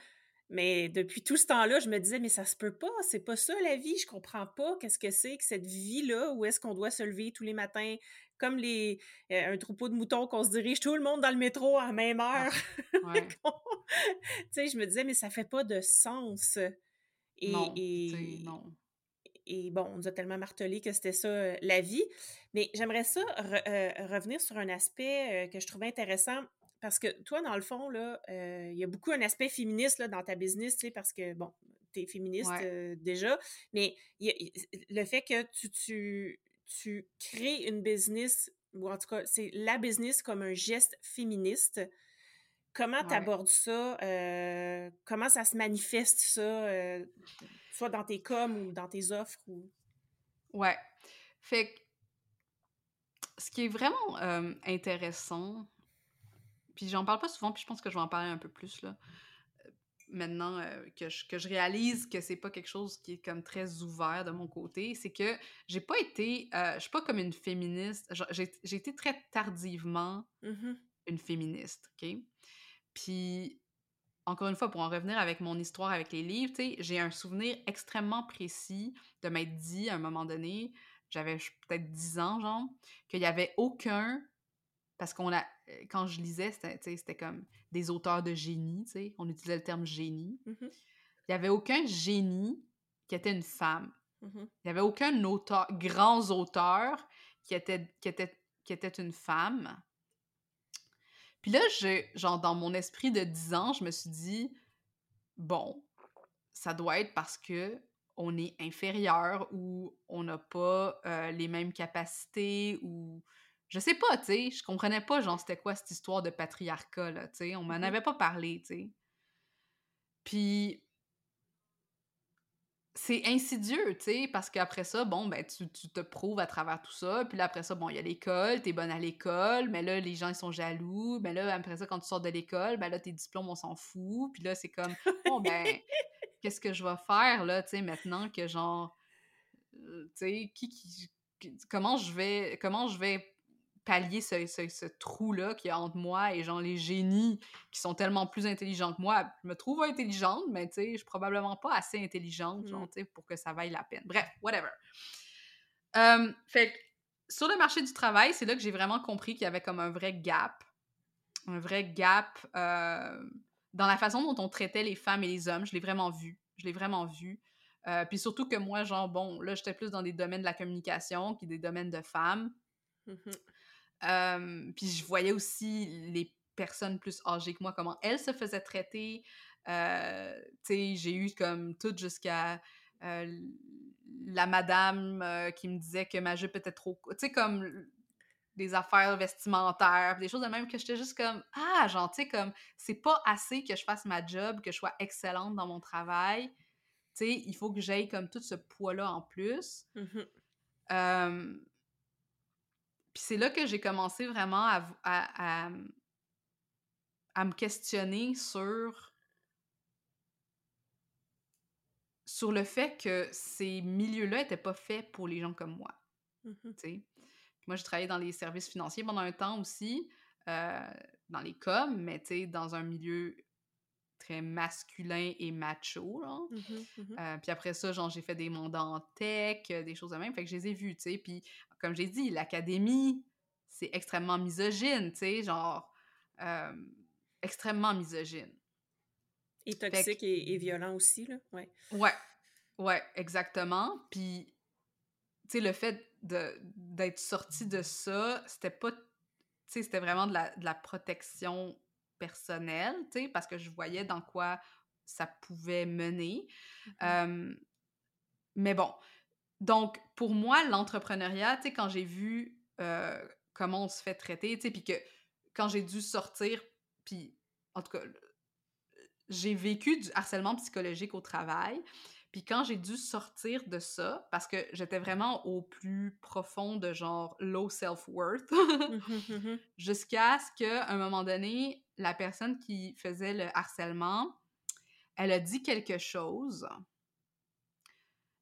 Mais depuis tout ce temps-là, je me disais, mais ça se peut pas, c'est pas ça la vie, je comprends pas qu'est-ce que c'est que cette vie-là, où est-ce qu'on doit se lever tous les matins, comme les, euh, un troupeau de moutons qu'on se dirige tout le monde dans le métro à la même Ah, heure. ouais. tu sais, je me disais, mais ça fait pas de sens. Et, Non, et, non. et bon, on nous a tellement martelé que c'était ça euh, la vie. Mais j'aimerais ça re- euh, revenir sur un aspect que je trouvais intéressant. Parce que toi, dans le fond, là, euh, il y a beaucoup un aspect féministe là, dans ta business, tu sais, parce que, bon, tu es féministe Ouais. euh, déjà, mais y a- le fait que tu, tu, tu crées une business, ou en tout cas, c'est la business comme un geste féministe, comment tu Ouais. abordes ça? euh, comment ça se manifeste, ça, soit dans tes coms ou dans tes offres? Ou... Ouais. Fait que ce qui est vraiment intéressant, puis j'en parle pas souvent, puis je pense que je vais en parler un peu plus là, maintenant euh, que, je, que je réalise que c'est pas quelque chose qui est comme très ouvert de mon côté, c'est que j'ai pas été, euh, je suis pas comme une féministe, j'ai j'ai été très tardivement Mhm. une féministe, ok? Puis, encore une fois, pour en revenir avec mon histoire avec les livres, tu sais, j'ai un souvenir extrêmement précis de m'être dit à un moment donné, j'avais peut-être 10 ans, genre, qu'il n'y avait aucun. Parce qu'on a. euh, Quand je lisais, c'était comme des auteurs de génie, tu sais, on utilisait le terme génie. Mhm. Il n'y avait aucun génie qui était une femme. Mhm. Il n'y avait aucun auteur, grands auteurs qui était, qui était, qui était une femme. Puis là, je, genre, dans mon esprit de 10 ans, je me suis dit, bon, ça doit être parce que on est inférieur ou on n'a pas euh, les mêmes capacités ou... Je sais pas, tu sais, je comprenais pas, genre, c'était quoi cette histoire de patriarcat, là, tu sais, on m'en Mhm. avait pas parlé, tu sais. Puis c'est insidieux, tu sais, parce qu'après ça, bon, ben, tu, tu te prouves à travers tout ça, puis là, après ça, bon, il y a l'école, t'es bonne à l'école, mais là, les gens, ils sont jaloux, mais là, après ça, quand tu sors de l'école, ben là, tes diplômes, on s'en fout, puis là, c'est comme, bon, ben, qu'est-ce que je vais faire, là, tu sais, maintenant que, genre, euh, tu sais, qui, qui- comment je vais, comment je vais pallier ce, ce, ce trou-là qu'il y a entre moi et genre les génies qui sont tellement plus intelligents que moi. Je me trouve intelligente, mais tu sais, je suis probablement pas assez intelligente, genre, Mm. tu sais, pour que ça vaille la peine. Bref, whatever. Euh, fait sur le marché du travail, c'est là que j'ai vraiment compris qu'il y avait comme un vrai gap. Un vrai gap euh, dans la façon dont on traitait les femmes et les hommes. Je l'ai vraiment vu. Je l'ai vraiment vu. Euh, puis surtout que moi, genre, bon, là, j'étais plus dans des domaines de la communication qui des domaines de femmes. Mhm. Euh, puis je voyais aussi les personnes plus âgées que moi, comment elles se faisaient traiter. Euh, j'ai eu comme tout jusqu'à euh, la madame qui me disait que ma jupe était trop... Tu sais, comme des affaires vestimentaires, des choses de même que j'étais juste comme ah, genre tu sais comme c'est pas assez que je fasse ma job, que je sois excellente dans mon travail. Tu sais, il faut que j'aille comme tout ce poids-là en plus. Mm-hmm. Puis c'est là que j'ai commencé vraiment à, à, à, me questionner sur sur le fait que ces milieux-là n'étaient pas faits pour les gens comme moi. Sais. Moi, j'ai travaillé dans les services financiers pendant un temps aussi, euh, dans les coms, mais dans un milieu très masculin et macho. Mmh mmh euh, puis après ça, genre, j'ai fait des mandats en tech, des choses de même, fait que je les ai vus, tu sais. Puis, comme j'ai dit, l'académie, c'est extrêmement misogyne, tu sais, genre, extrêmement misogyne. Et toxique et, violent aussi, là, ouais. Ouais, ouais, exactement. Puis, tu sais, le fait d'être sorti de ça, c'était pas. Tu sais, c'était vraiment de la, de la protection personnelle, tu sais, parce que je voyais dans quoi ça pouvait mener. Mmh mais bon. Donc, pour moi, l'entrepreneuriat, tu sais, quand j'ai vu euh, comment on se fait traiter, tu sais, puis que quand j'ai dû sortir, puis en tout cas, j'ai vécu du harcèlement psychologique au travail. Puis quand j'ai dû sortir de ça, parce que j'étais vraiment au plus profond de genre low self-worth, mmh mmh jusqu'à ce qu'à un moment donné, la personne qui faisait le harcèlement, elle a dit quelque chose.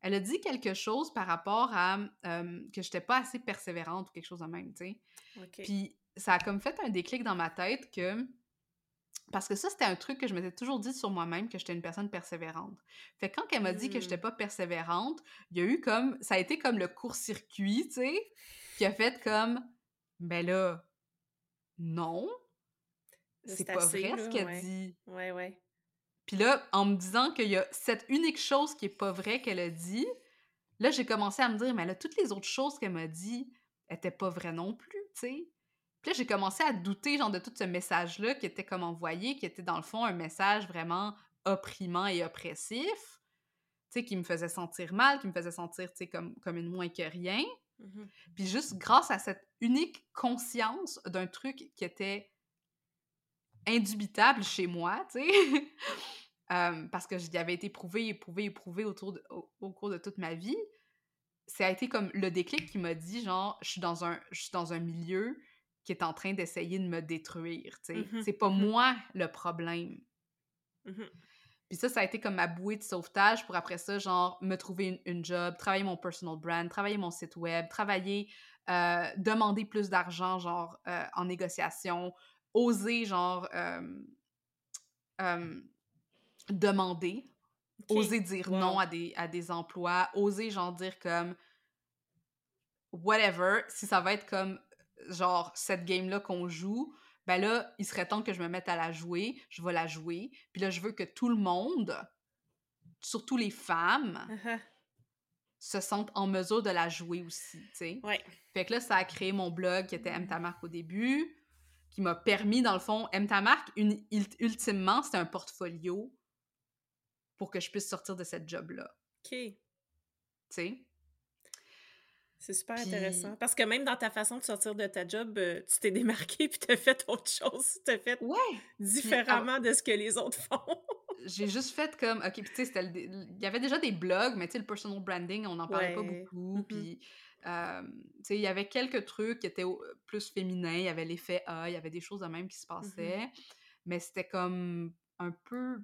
Elle a dit quelque chose par rapport à que que j'étais pas assez persévérante ou quelque chose de même, tu sais. Puis ça a comme fait un déclic dans ma tête que parce que ça, c'était un truc que je m'étais toujours dit sur moi-même, que j'étais une personne persévérante. Fait que quand elle m'a dit que j'étais mmh. pas persévérante, il y a eu comme... Ça a été comme le court-circuit, tu sais, qui a fait comme... Ben là, non, c'est pas vrai ce qu'elle dit. Ouais, ouais. Puis là, en me disant qu'il y a cette unique chose qui est pas vraie qu'elle a dit, là, j'ai commencé à me dire, mais là, toutes les autres choses qu'elle m'a dit étaient pas vraies non plus, tu sais. Puis là, j'ai commencé à douter, genre, de tout ce message-là qui était comme envoyé, qui était dans le fond un message vraiment opprimant et oppressif, tu sais, qui me faisait sentir mal, qui me faisait sentir, tu sais, comme, comme une moins que rien. Mmh Puis juste grâce à cette unique conscience d'un truc qui était indubitable chez moi, tu sais, euh, parce que j'y avais été prouvé, éprouvé, éprouvé autour au, au, cours de toute ma vie, ça a été comme le déclic qui m'a dit, genre, je suis dans un, je suis dans un milieu qui est en train d'essayer de me détruire, tu sais. Mmh C'est pas mmh moi le problème. Mmh Puis ça, ça a été comme ma bouée de sauvetage pour après ça, genre, me trouver une, job, travailler mon personal brand, travailler mon site web, travailler, euh, demander plus d'argent, genre, euh, en négociation, oser, genre, demander, oser dire non à des, à des emplois, oser, genre, dire comme whatever, si ça va être comme genre, cette game-là qu'on joue, ben là, il serait temps que je me mette à la jouer, je vais la jouer. Puis là, je veux que tout le monde, surtout les femmes, uh-huh. se sentent en mesure de la jouer aussi, tu sais. Ouais. Fait que là, ça a créé mon blog qui était M ta marque au début, qui m'a permis, dans le fond, M ta marque, ultimement, c'était un portfolio pour que je puisse sortir de cette job-là. OK. Tu sais? C'est super intéressant. Parce que même dans ta façon de sortir de ta job, euh, tu t'es démarqué puis t'as fait autre chose. Tu fait ouais. différemment de ce que les autres font. J'ai juste fait comme, OK, puis tu sais, il y avait déjà des blogs, mais tu sais, le personal branding, on n'en parlait pas beaucoup. Mm-hmm. Puis, euh, il y avait quelques trucs qui étaient plus féminins. Il y avait l'effet A, il y avait des choses de même qui se Mm-hmm. passaient. Mais c'était comme un peu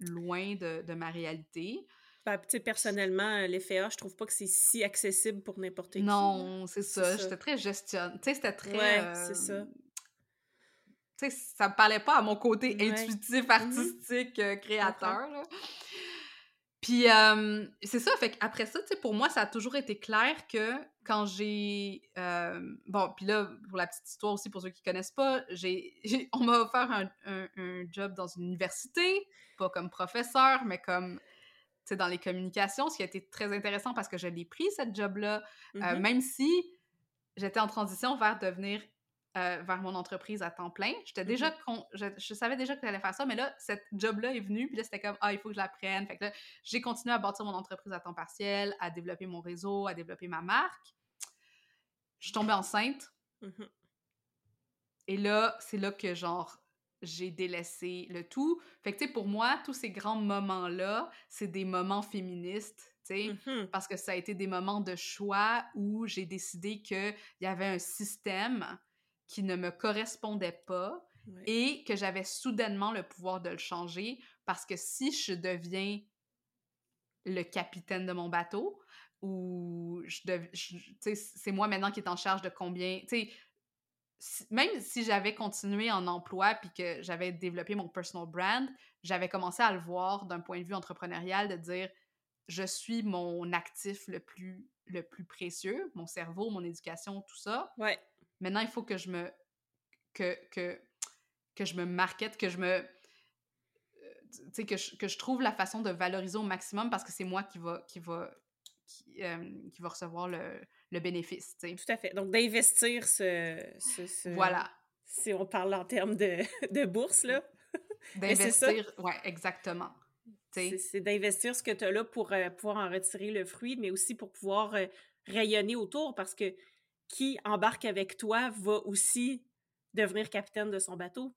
loin de, de ma réalité. Ben, personnellement, l'effet A, je trouve pas que c'est si accessible pour n'importe qui. Non, c'est ça. J'étais très gestionne. Tu sais, c'était très. Ouais, c'est ça. Tu sais, ça me parlait pas à mon côté intuitif, mm-hmm. artistique, euh, créateur. Là. Puis, c'est ça. Fait qu'après ça, tu sais, pour moi, ça a toujours été clair que quand j'ai. bon, puis là, pour la petite histoire aussi, pour ceux qui connaissent pas, j'ai, on m'a offert un, un, un job dans une université, pas comme professeur, mais comme dans les communications, ce qui a été très intéressant parce que je l'ai pris, cette job-là, euh, Mm-hmm. même si j'étais en transition vers devenir, euh, vers mon entreprise à temps plein. J'étais déjà, Mm-hmm. je, je, savais déjà que j'allais faire ça, mais là, cette job-là est venue, puis là, c'était comme, ah, il faut que je la prenne. Fait que là, j'ai continué à bâtir mon entreprise à temps partiel, à développer mon réseau, à développer ma marque. Je suis tombée enceinte. Mmh Et là, c'est là que, genre, j'ai délaissé le tout. Fait que, tu sais, pour moi, tous ces grands moments-là, c'est des moments féministes, tu sais, Mmh parce que ça a été des moments de choix où j'ai décidé qu'il y avait un système qui ne me correspondait pas et que j'avais soudainement le pouvoir de le changer parce que si je deviens le capitaine de mon bateau ou je dev- c'est moi maintenant qui est en charge de combien, tu si- même si j'avais continué en emploi puis que j'avais développé mon personal brand, j'avais commencé à le voir d'un point de vue entrepreneurial de dire je suis mon actif le plus le plus précieux, mon cerveau, mon éducation, tout ça. Ouais. Maintenant, il faut que je me que que que je me markete, que je me euh, tu sais que je, que je trouve la façon de valoriser au maximum parce que c'est moi qui va qui va qui, euh, qui va recevoir le, le bénéfice, tu sais. Tout à fait. Donc, d'investir ce, ce- ce- Voilà. Si on parle en termes de, de bourse, là. D'investir, ouais, exactement. C'est d'investir ce que tu as là pour euh, pouvoir en retirer le fruit, mais aussi pour pouvoir euh, rayonner autour parce que qui embarque avec toi va aussi devenir capitaine de son bateau.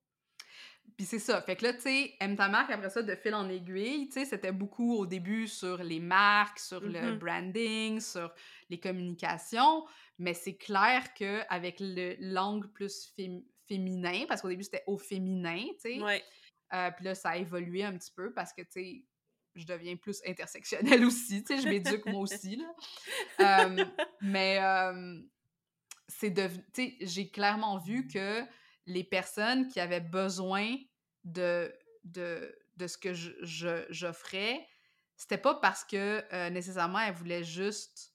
Puis c'est ça. Fait que là, tu sais, aime ta marque, après ça, de fil en aiguille, tu sais, c'était beaucoup au début sur les marques, sur le Mhm. branding, sur les communications. Mais c'est clair qu'avec le l'angle plus fém- féminin, parce qu'au début, c'était au féminin, tu sais. Ouais. Euh, puis là, ça a évolué un petit peu parce que, tu sais, je deviens plus intersectionnelle aussi, tu sais, je m'éduque moi aussi, là. Euh, mais euh, c'est devenu, tu sais, j'ai clairement vu que les personnes qui avaient besoin de, de, de ce que je- je- j'offrais, c'était pas parce que euh, nécessairement elles voulaient juste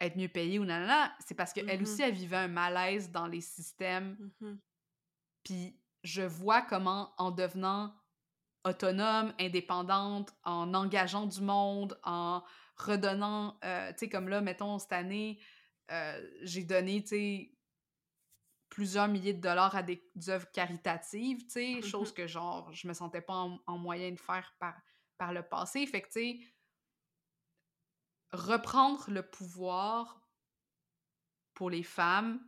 être mieux payées ou nanana, c'est parce qu'elles Mhm. aussi, elles vivaient un malaise dans les systèmes Mhm. puis je vois comment, en devenant autonome, indépendante, en engageant du monde, en redonnant, euh, tu sais, comme là, mettons, cette année, euh, j'ai donné, tu sais, plusieurs milliers de dollars à des œuvres caritatives, tu sais, chose que, genre, je me sentais pas en, en moyen de faire par, par le passé. Fait que, tu sais, reprendre le pouvoir pour les femmes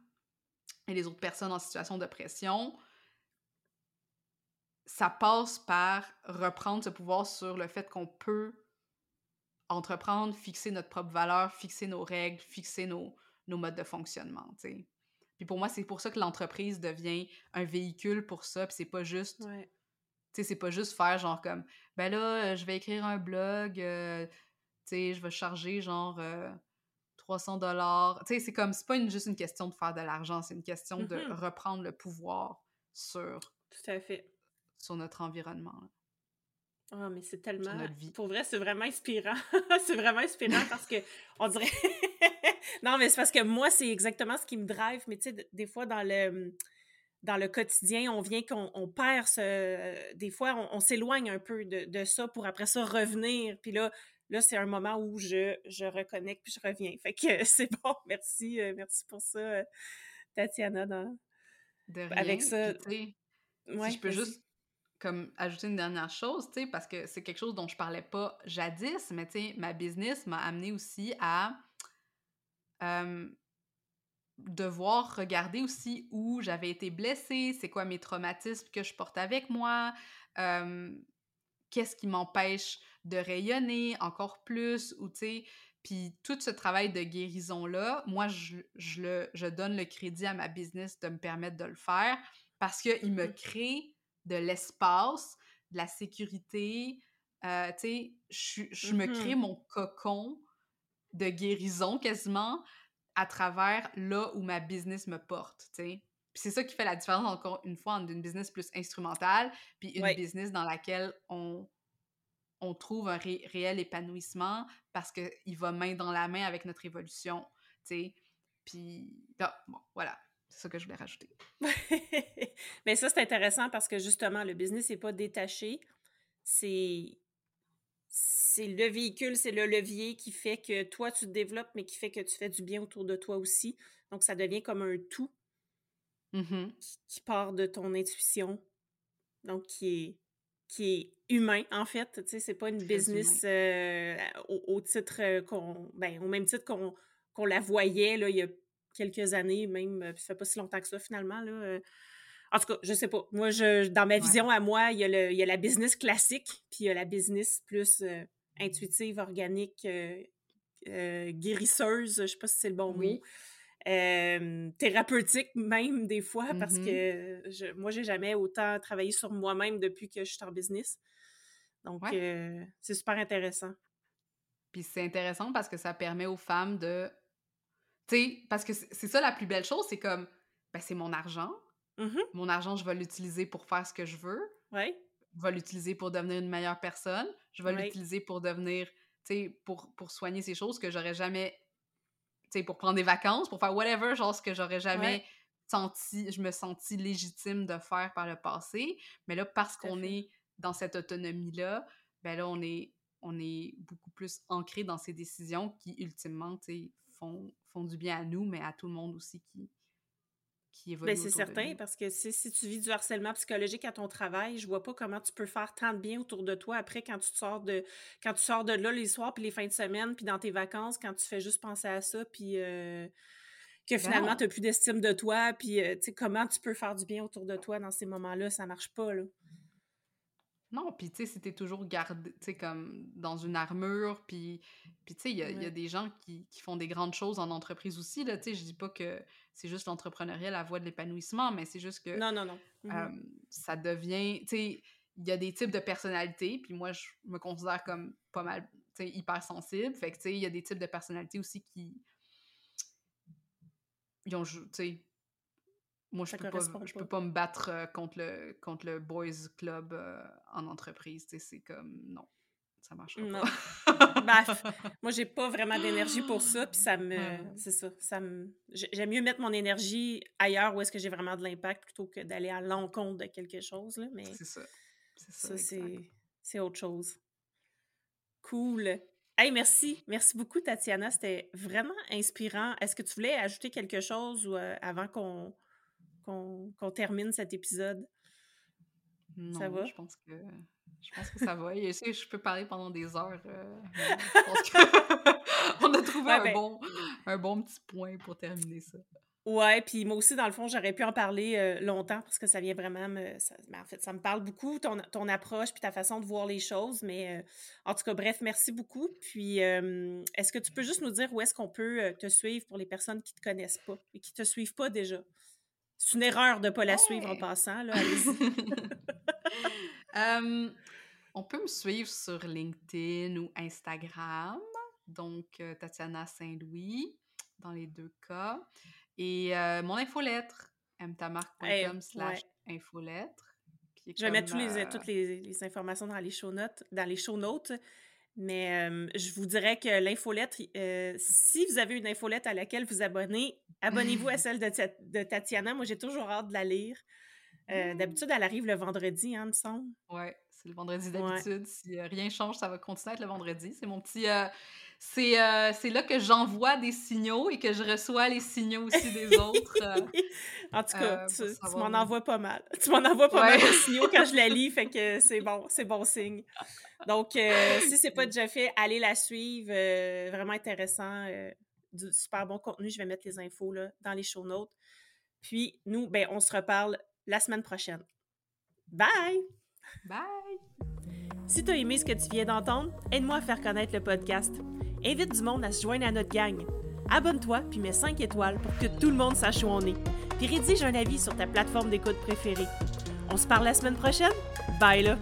et les autres personnes en situation de pression, ça passe par reprendre ce pouvoir sur le fait qu'on peut entreprendre, fixer notre propre valeur, fixer nos règles, fixer nos, nos modes de fonctionnement, tu sais. Puis pour moi, c'est pour ça que l'entreprise devient un véhicule pour ça, puis c'est pas juste Ouais. tu sais, c'est pas juste faire genre comme, ben là, euh, je vais écrire un blog, euh, tu sais, je vais charger genre euh, 300 dollars. Tu sais, c'est comme, c'est pas une- juste une question de faire de l'argent, c'est une question de Mhm. reprendre le pouvoir sur, Tout à fait. sur notre environnement. Ah, mais c'est tellement. Pour vrai, c'est vraiment inspirant. c'est vraiment inspirant parce que on dirait. non, mais c'est parce que moi, c'est exactement ce qui me drive. Mais tu sais, des fois, dans le dans le quotidien, on vient qu'on on perd ce. Des fois, on, on s'éloigne un peu de, de ça pour après ça revenir. Puis là, là c'est un moment où je, je reconnecte puis je reviens. Fait que c'est bon. Merci. euh, merci pour ça, euh, Tatiana. Dans... De rien. Avec ça- Puis, Ouais, si je peux juste comme ajouter une dernière chose, tu sais, parce que c'est quelque chose dont je parlais pas jadis, mais tu sais, ma business m'a amené aussi à euh, devoir regarder aussi où j'avais été blessée, c'est quoi mes traumatismes que je porte avec moi, euh, qu'est-ce qui m'empêche de rayonner encore plus, ou tu sais, puis tout ce travail de guérison-là, moi, je, je, le, je donne le crédit à ma business de me permettre de le faire parce qu'il me Mhm. crée de l'espace, de la sécurité. euh, tu sais, je, je me Mhm. crée mon cocon de guérison quasiment à travers là où ma business me porte, tu sais. Puis c'est ça qui fait la différence, encore une fois, entre une business plus instrumentale puis une Ouais. business dans laquelle on, on trouve un ré- réel épanouissement parce qu'il va main dans la main avec notre évolution, tu sais. Puis, ah, bon, voilà. C'est ça que je voulais rajouter. Mais ça, c'est intéressant parce que justement, le business n'est pas détaché. C'est. C'est le véhicule, c'est le levier qui fait que toi, tu te développes, mais qui fait que tu fais du bien autour de toi aussi. Donc, ça devient comme un tout Mhm. qui, qui part de ton intuition. Donc, qui est, qui est humain, en fait. Tu sais, c'est pas une Très business euh, au, au titre euh, qu'on. Ben, au même titre qu'on la voyait, là, il y a quelques années, même, ça fait pas si longtemps que ça, finalement, là. En tout cas, je sais pas. Moi, je, dans ma vision à moi, il y, a le, il y a la business classique, puis il y a la business plus intuitive, organique, guérisseuse, je sais pas si c'est le bon mot. thérapeutique même des fois parce mmh que je, moi j'ai jamais autant travaillé sur moi-même depuis que je suis en business. Donc c'est super intéressant. Puis c'est intéressant parce que ça permet aux femmes de tu sais parce que c'est ça la plus belle chose c'est comme ben c'est mon argent mmh mon argent je vais l'utiliser pour faire ce que je veux. Ouais. Je vais l'utiliser pour devenir une meilleure personne. Je vais l'utiliser pour devenir pour, pour soigner ces choses que j'aurais jamais, tu sais, pour prendre des vacances, pour faire whatever, genre ce que j'aurais jamais senti, je me senti légitime de faire par le passé. Mais là, parce qu'on est dans cette autonomie-là, ben là, on est, on est beaucoup plus ancré dans ces décisions qui, ultimement, tu sais, font, font du bien à nous, mais à tout le monde aussi qui, ben, c'est certain, parce que si, si, tu vis du harcèlement psychologique à ton travail, je vois pas comment tu peux faire tant de bien autour de toi après quand tu sors de quand tu sors de là les soirs puis les fins de semaine puis dans tes vacances quand tu fais juste penser à ça puis euh, que ben finalement tu n'as plus d'estime de toi puis euh, comment tu peux faire du bien autour de toi dans ces moments-là, ça marche pas là. Non, puis tu sais, si t'es toujours gardé, tu sais, comme dans une armure, puis, tu sais, il y, a des gens qui, font des grandes choses en entreprise aussi, là, tu sais, je dis pas que c'est juste l'entrepreneuriat, la voie de l'épanouissement, mais c'est juste que... Non, non, non. Mmh ça devient, tu sais, il y a des types de personnalités, puis moi, je me considère comme pas mal, tu sais, hyper sensible, fait que, tu sais, il y a des types de personnalités aussi qui... Ils ont, tu sais, moi, je peux, pas, je peux pas me battre euh, contre, le, contre le Boys Club euh, en entreprise. C'est comme, non, ça marche pas. Baf. Moi, j'ai pas vraiment d'énergie pour ça, puis ça me... C'est ça, ça me... J'aime mieux mettre mon énergie ailleurs où est-ce que j'ai vraiment de l'impact plutôt que d'aller à l'encontre de quelque chose, là, mais... C'est ça. C'est ça, c'est autre chose. Cool. Hey, merci. Merci beaucoup, Tatiana. C'était vraiment inspirant. Est-ce que tu voulais ajouter quelque chose ou, euh, avant qu'on qu'on termine cet épisode? Non, ça va? Je pense que, je pense que ça va. Et, je peux parler pendant des heures. Euh, je pense qu'on a trouvé un, ben bon, un bon petit point pour terminer ça. Ouais, puis moi aussi, dans le fond, j'aurais pu en parler euh, longtemps parce que ça vient vraiment me. Ben, en fait, ça me parle beaucoup, ton, ton approche puis ta façon de voir les choses. Mais euh, en tout cas, bref, merci beaucoup. Puis, est-ce que tu peux juste nous dire où est-ce qu'on peut te suivre pour les personnes qui ne te connaissent pas et qui ne te suivent pas déjà? C'est une erreur de ne pas la suivre en passant. Là, on peut me suivre sur LinkedIn ou Instagram, donc euh, Tatiana Saint-Louis, dans les deux cas. Et euh, mon infolettre, mtamarc.com slash infolettre. Je vais mettre les, euh, toutes les, informations dans les show notes. Dans les show notes. Mais je vous dirais que l'infolettre, si vous avez une infolette à laquelle vous abonnez, abonnez-vous à celle de, Tatiana. Moi, j'ai toujours hâte de la lire. Mmh. D'habitude, elle arrive le vendredi, hein, me semble. Oui, c'est le vendredi d'habitude. Si rien change, ça va continuer à être le vendredi. C'est mon petit. c'est là que j'envoie des signaux et que je reçois les signaux aussi des autres. en tout cas, tu, m'en envoies pas mal. Tu m'en envoies pas mal de signaux quand je la lis, fait que c'est bon, c'est bon signe. Donc, euh, si c'est pas déjà fait, allez la suivre. Euh, vraiment intéressant. Euh, du super bon contenu. Je vais mettre les infos là, dans les show notes. Puis, nous, ben, on se reparle la semaine prochaine. Bye! Bye! Si tu as aimé ce que tu viens d'entendre, aide-moi à faire connaître le podcast. Invite du monde à se joindre à notre gang. Abonne-toi puis mets 5 étoiles pour que tout le monde sache où on est. Puis rédige un avis sur ta plateforme d'écoute préférée. On se parle la semaine prochaine? Bye là!